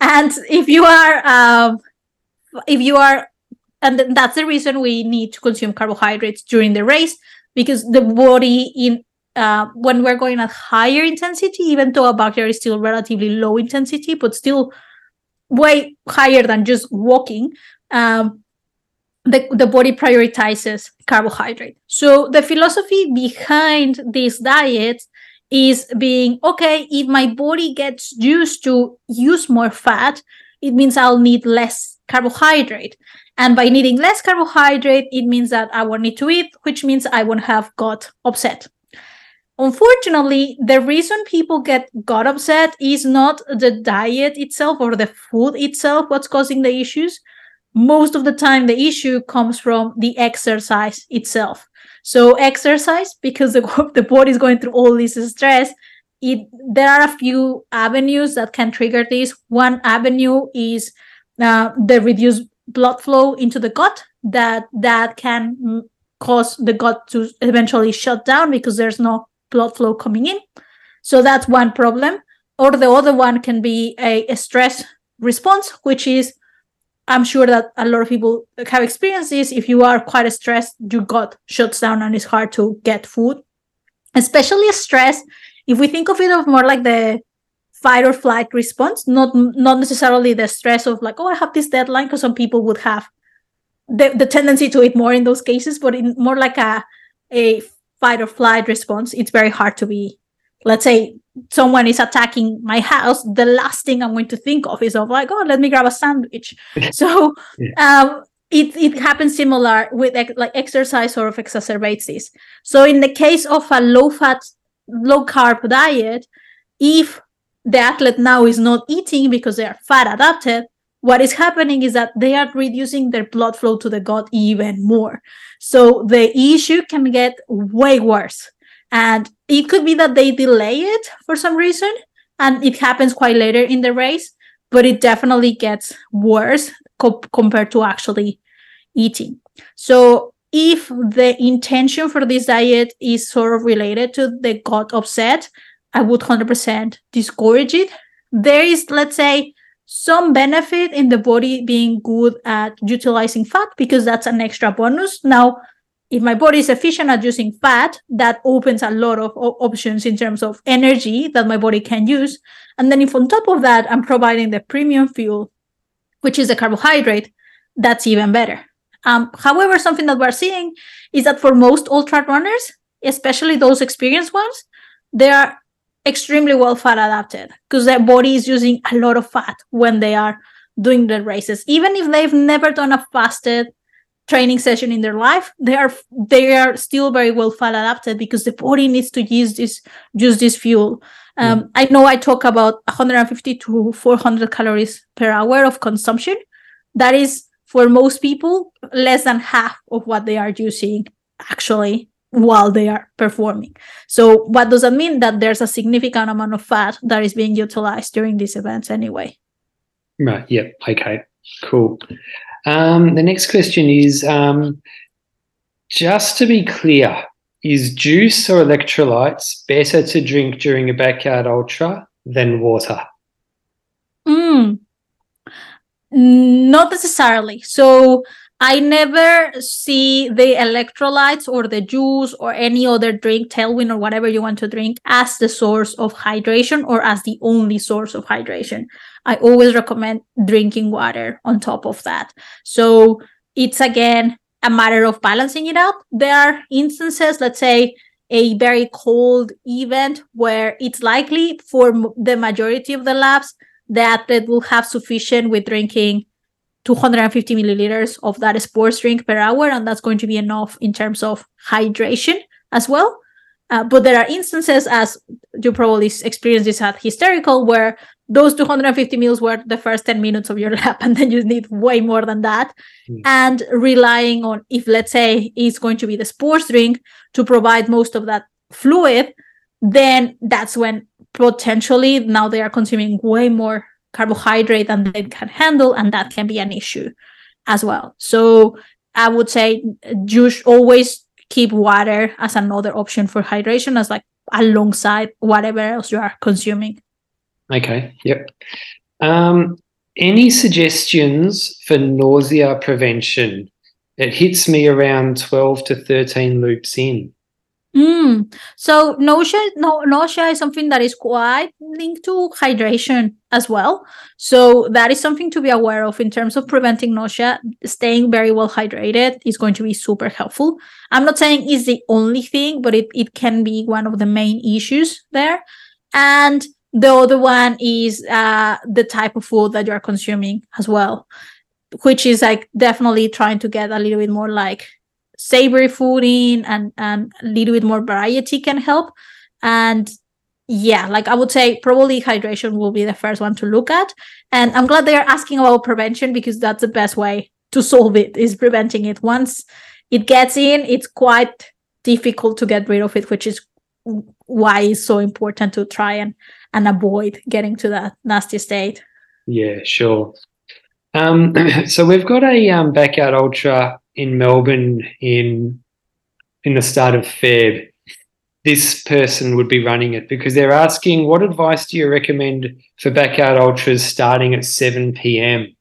And if you are um, if you are and that's the reason we need to consume carbohydrates during the race because the body in uh, when we're going at higher intensity even though a backyard is still relatively low intensity but still way higher than just walking um, the, the body prioritizes carbohydrate. So the philosophy behind this diet is being okay if my body gets used to use more fat it means i'll need less carbohydrate and by needing less carbohydrate, it means that I won't need to eat, which means I won't have got upset. Unfortunately, the reason people get gut upset is not the diet itself or the food itself what's causing the issues. Most of the time, the issue comes from the exercise itself. So, exercise, because the, the body is going through all this stress, it, there are a few avenues that can trigger this. One avenue is uh, the reduced blood flow into the gut that that can cause the gut to eventually shut down because there's no blood flow coming in. So that's one problem. Or the other one can be a, a stress response which is i'm sure that a lot of people have experienced this. If you are quite stressed your gut shuts down and it's hard to get food. Especially stress if we think of it of more like the fight or flight response, not not necessarily the stress of like, oh, I have this deadline, because some people would have the, the tendency to eat more in those cases, but in more like a a fight or flight response, it's very hard to be, let's say someone is attacking my house, the last thing I'm going to think of is of like, oh, let me grab a sandwich. so yeah. um it, it happens similar with like exercise sort of exacerbates this. So in the case of a low fat, low carb diet, if the athlete now is not eating because they are fat adapted, what is happening is that they are reducing their blood flow to the gut even more. So the issue can get way worse. And it could be that they delay it for some reason and it happens quite later in the race, but it definitely gets worse co- compared to actually eating. So if the intention for this diet is sort of related to the gut upset, I would 100% discourage it. There is, let's say, some benefit in the body being good at utilizing fat because that's an extra bonus. Now, if my body is efficient at using fat, that opens a lot of options in terms of energy that my body can use. And then if on top of that, I'm providing the premium fuel, which is a carbohydrate, that's even better. Um, however, something that we're seeing is that for most ultra runners, especially those experienced ones, they are extremely well fat adapted because their body is using a lot of fat when they are doing the races. Even if they've never done a fasted training session in their life they are they are still very well fat adapted because the body needs to use this use this fuel. Um, i know i talk about 150 to 400 calories per hour of consumption. That is for most people less than half of what they are using actually while they are performing. So what does that mean? That there's a significant amount of fat that is being utilized during these events anyway. Right. Yep. Okay. Cool. Um, the next question is um, just to be clear, is juice or electrolytes better to drink during a backyard ultra than water? Mm. Not necessarily. So I never see the electrolytes or the juice or any other drink, tailwind or whatever you want to drink, as the source of hydration or as the only source of hydration. I always recommend drinking water on top of that. So it's again a matter of balancing it out. There are instances, let's say, a very cold event where it's likely for the majority of the labs the athlete will have sufficient with drinking 250 milliliters of that sports drink per hour, and that's going to be enough in terms of hydration as well. Uh, but there are instances, as you probably experienced this at hysterical, where those 250 mils were the first 10 minutes of your lap, and then you need way more than that. Mm. And relying on if, let's say, it's going to be the sports drink to provide most of that fluid, then that's when potentially now they are consuming way more carbohydrate than they can handle, and that can be an issue as well. So I would say you always keep water as another option for hydration, as like alongside whatever else you are consuming. Okay. Yep. Um, any suggestions for nausea prevention? It hits me around 12 to 13 loops in. Mm. So nausea, no, nausea is something that is quite linked to hydration as well. So that is something to be aware of in terms of preventing nausea. Staying very well hydrated is going to be super helpful. I'm not saying it's the only thing, but it, it can be one of the main issues there. And the other one is uh, the type of food that you're consuming as well, which is like definitely trying to get a little bit more like savory food in and and a little bit more variety can help. And yeah like i would say probably hydration will be the first one to look at. And i'm glad they are asking about prevention because that's the best way to solve it is preventing it. Once it gets in it's quite difficult to get rid of it which is why it's so important to try and and avoid getting to that nasty state. Yeah sure. Um, so we've got a um, backyard ultra in Melbourne in in the start of Feb, this person would be running it because they're asking, what advice do you recommend for backyard ultras starting at 7 p.m.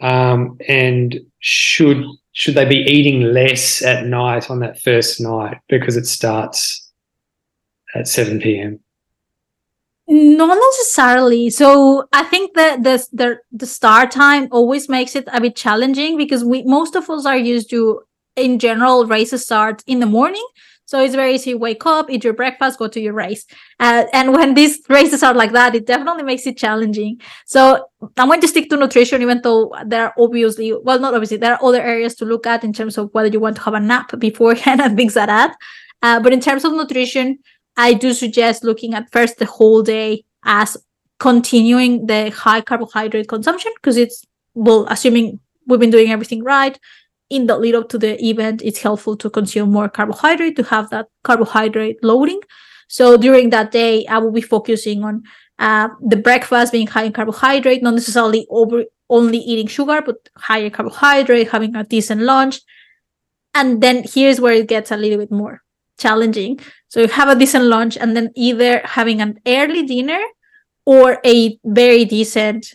Um, and should should they be eating less at night on that first night because it starts at 7 p.m. Not necessarily. So I think that the the the start time always makes it a bit challenging because we most of us are used to in general races start in the morning. So it's very easy. Wake up, eat your breakfast, go to your race. Uh, and when these races are like that, it definitely makes it challenging. So I'm going to stick to nutrition, even though there are obviously, well, not obviously, there are other areas to look at in terms of whether you want to have a nap beforehand and things like that. Uh, but in terms of nutrition, I do suggest looking at first the whole day as continuing the high carbohydrate consumption because it's well, assuming we've been doing everything right in the lead up to the event, it's helpful to consume more carbohydrate to have that carbohydrate loading. So during that day, I will be focusing on uh, the breakfast being high in carbohydrate, not necessarily over only eating sugar, but higher carbohydrate, having a decent lunch. And then here's where it gets a little bit more challenging. So you have a decent lunch and then either having an early dinner or a very decent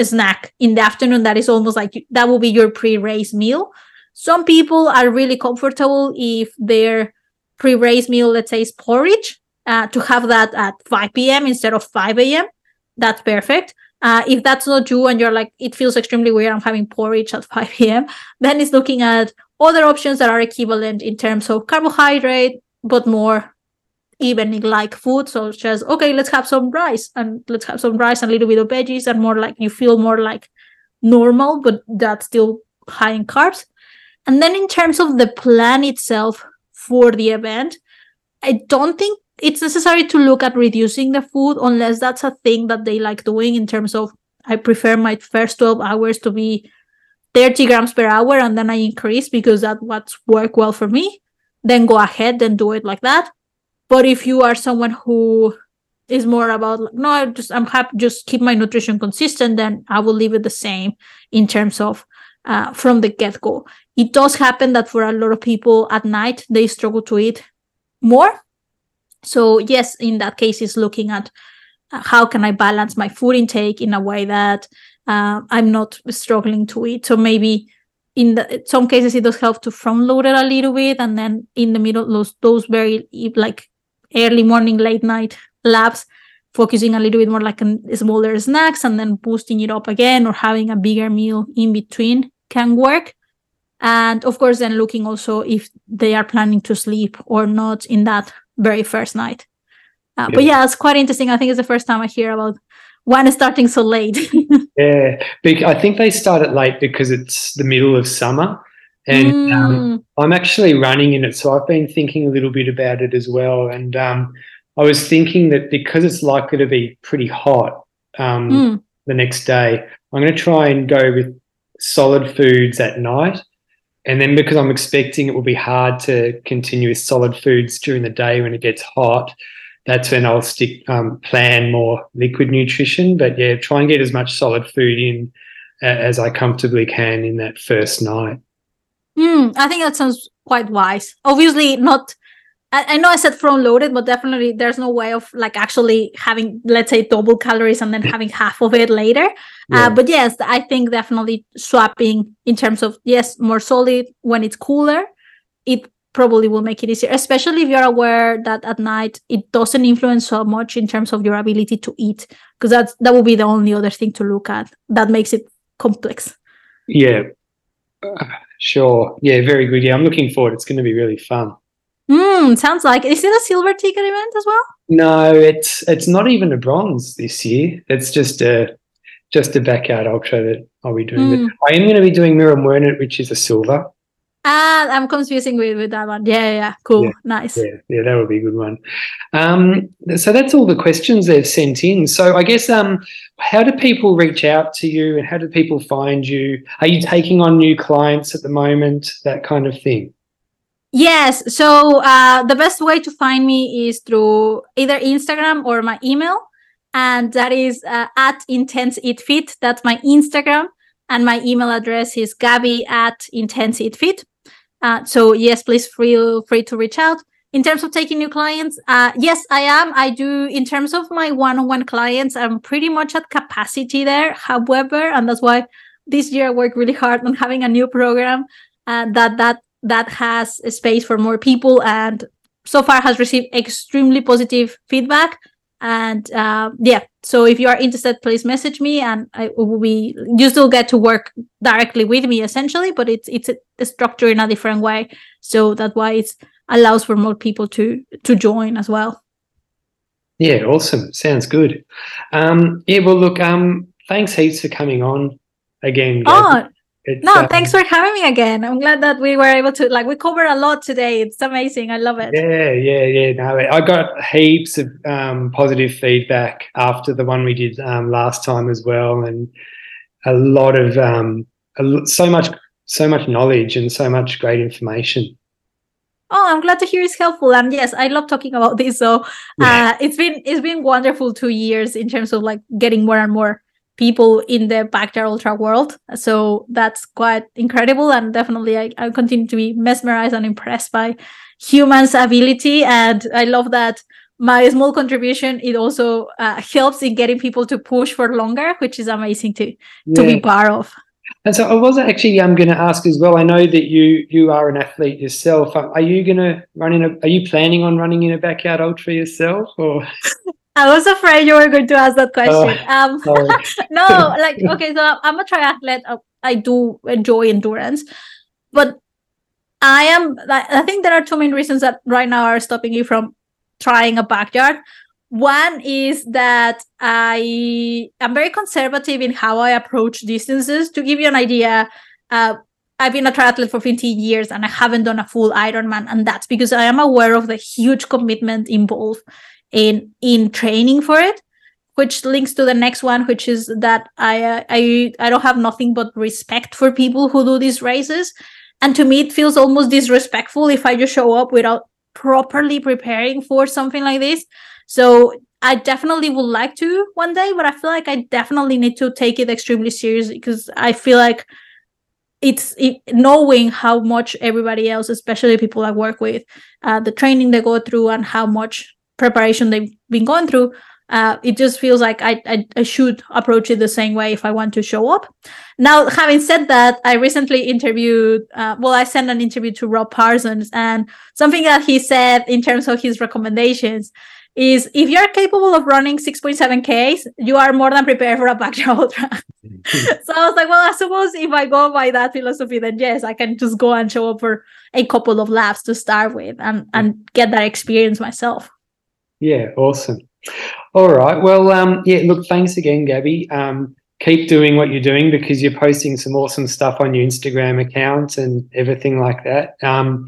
snack in the afternoon that is almost like that will be your pre-race meal. Some people are really comfortable if their pre-race meal, let's say, is porridge, uh, to have that at 5 p.m. instead of 5 a.m. That's perfect. Uh, if that's not you and you're like, it feels extremely weird, I'm having porridge at 5 p.m., then it's looking at other options that are equivalent in terms of carbohydrate, but more evening like food. So just, okay, let's have some rice and let's have some rice and a little bit of veggies and more like you feel more like normal, but that's still high in carbs. And then in terms of the plan itself for the event, I don't think it's necessary to look at reducing the food unless that's a thing that they like doing in terms of I prefer my first 12 hours to be 30 grams per hour and then I increase because that what's work well for me. Then go ahead, and do it like that. But if you are someone who is more about like, no, I just I'm happy just keep my nutrition consistent, then I will leave it the same in terms of uh, from the get go. It does happen that for a lot of people at night they struggle to eat more. So yes, in that case, is looking at uh, how can I balance my food intake in a way that uh, I'm not struggling to eat. So maybe in the, some cases it does help to front load it a little bit, and then in the middle those those very like early morning, late night labs, focusing a little bit more like a smaller snacks, and then boosting it up again, or having a bigger meal in between can work. And of course, then looking also if they are planning to sleep or not in that very first night. Uh, yeah. But yeah, it's quite interesting. I think it's the first time I hear about one starting so late. yeah, I think they started late because it's the middle of summer. And um, mm. um, I'm actually running in it. So I've been thinking a little bit about it as well. And um, I was thinking that because it's likely to be pretty hot um, mm. the next day, I'm going to try and go with solid foods at night. And then because I'm expecting it will be hard to continue with solid foods during the day when it gets hot, that's when I'll stick um, plan more liquid nutrition. But yeah, try and get as much solid food in as I comfortably can in that first night. Mm, I think that sounds quite wise. Obviously, not. I, I know I said front loaded, but definitely there's no way of like actually having, let's say, double calories and then having half of it later. Uh, yeah. Uh, but yes, I think definitely swapping in terms of yes, more solid when it's cooler. It probably will make it easier, especially if you're aware that at night it doesn't influence so much in terms of your ability to eat, because that's that will be the only other thing to look at that makes it complex. Yeah, uh, sure. Yeah, very good. Yeah, I'm looking forward. It's going to be really fun. Mm, sounds like is it a silver ticket event as well? No, it's it's not even a bronze this year. It's just a just a backyard ultra that I'll be doing. Mm. I am going to be doing Mirror Murnet, which is a silver. Ah, I'm confusing with, with that one. Yeah, yeah, cool, yeah, nice. Yeah, yeah, that would be a good one. Um, so that's all the questions they've sent in. So I guess, um, how do people reach out to you, and how do people find you? Are you taking on new clients at the moment? That kind of thing. Yes. So uh, the best way to find me is through either Instagram or my email, and that is uh, at Intense Eat Fit. That's my Instagram and my email address is gaby at intense eat fit uh, so yes, please feel free to reach out. In terms of taking new clients, uh, yes, I am. I do. In terms of my one-on-one clients, I'm pretty much at capacity there. However, and that's why this year I worked really hard on having a new program uh, that that that has a space for more people, and so far has received extremely positive feedback and uh, yeah so if you are interested please message me and i will be you still get to work directly with me essentially but it's it's a structure in a different way. So that's why it allows for more people to to join as well. Yeah awesome. Sounds good. Um yeah well look um thanks heaps for coming on again oh it's, no, um, thanks for having me again. I'm glad that we were able to like we covered a lot today. It's amazing. I love it. Yeah, yeah, yeah. No, I got heaps of um, positive feedback after the one we did um, last time as well, and a lot of um, a, so much, so much knowledge and so much great information. Oh, I'm glad to hear it's helpful. And yes, I love talking about this. So uh, yeah. it's been it's been wonderful two years in terms of like getting more and more people in the backyard ultra world. So that's quite incredible. And definitely I, I continue to be mesmerized and impressed by humans' ability. And I love that my small contribution it also uh, helps in getting people to push for longer which is amazing to yeah. to be part of and so i was actually i'm going to ask as well i know that you you are an athlete yourself are you going to run in a are you planning on running in a backyard ultra yourself or I was afraid you were going to ask that question. Oh, um, no, like okay, so I'm a triathlete. Uh, I do enjoy endurance, but I am. I think there are two main reasons that right now are stopping you from trying a backyard. One is that I am very conservative in how I approach distances. To give you an idea, uh, I've been a triathlete for 15 years and I haven't done a full Ironman, and that's because I am aware of the huge commitment involved in in training for it which links to the next one which is that i uh, i i don't have nothing but respect for people who do these races. And to me it feels almost disrespectful if i just show up without properly preparing for something like this. So i definitely would like to one day but i feel like i definitely need to take it extremely seriously because i feel like it's it, knowing how much everybody else especially people i work with uh, the training they go through and how much preparation they've been going through uh, it just feels like I, I, I should approach it the same way if I want to show up. Now, having said that, I recently interviewed. Uh, well, I sent an interview to Rob Parsons, and something that he said in terms of his recommendations is if you're capable of running 6.7 Ks, you are more than prepared for a backyard ultra. so I was like, well, I suppose if I go by that philosophy, then yes, I can just go and show up for a couple of laps to start with and, and get that experience myself. Yeah, awesome. All right. Well, um, yeah, look, thanks again, Gaby. Um, keep doing what you're doing because you're posting some awesome stuff on your Instagram account and everything like that. Um,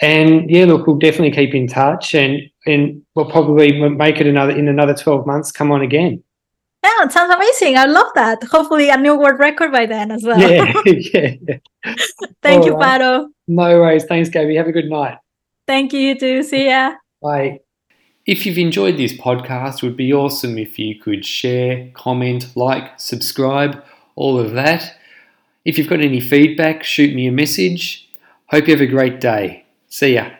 and yeah, look, we'll definitely keep in touch and, and we'll probably make it another in another 12 months. Come on again. Yeah, it sounds amazing. I love that. Hopefully a new world record by then as well. Yeah, yeah. Thank All you, right. Paro. No worries. Thanks, Gaby. Have a good night. Thank you, you too. See ya. Bye. If you've enjoyed this podcast, it would be awesome if you could share, comment, like, subscribe, all of that. If you've got any feedback, shoot me a message. Hope you have a great day. See ya.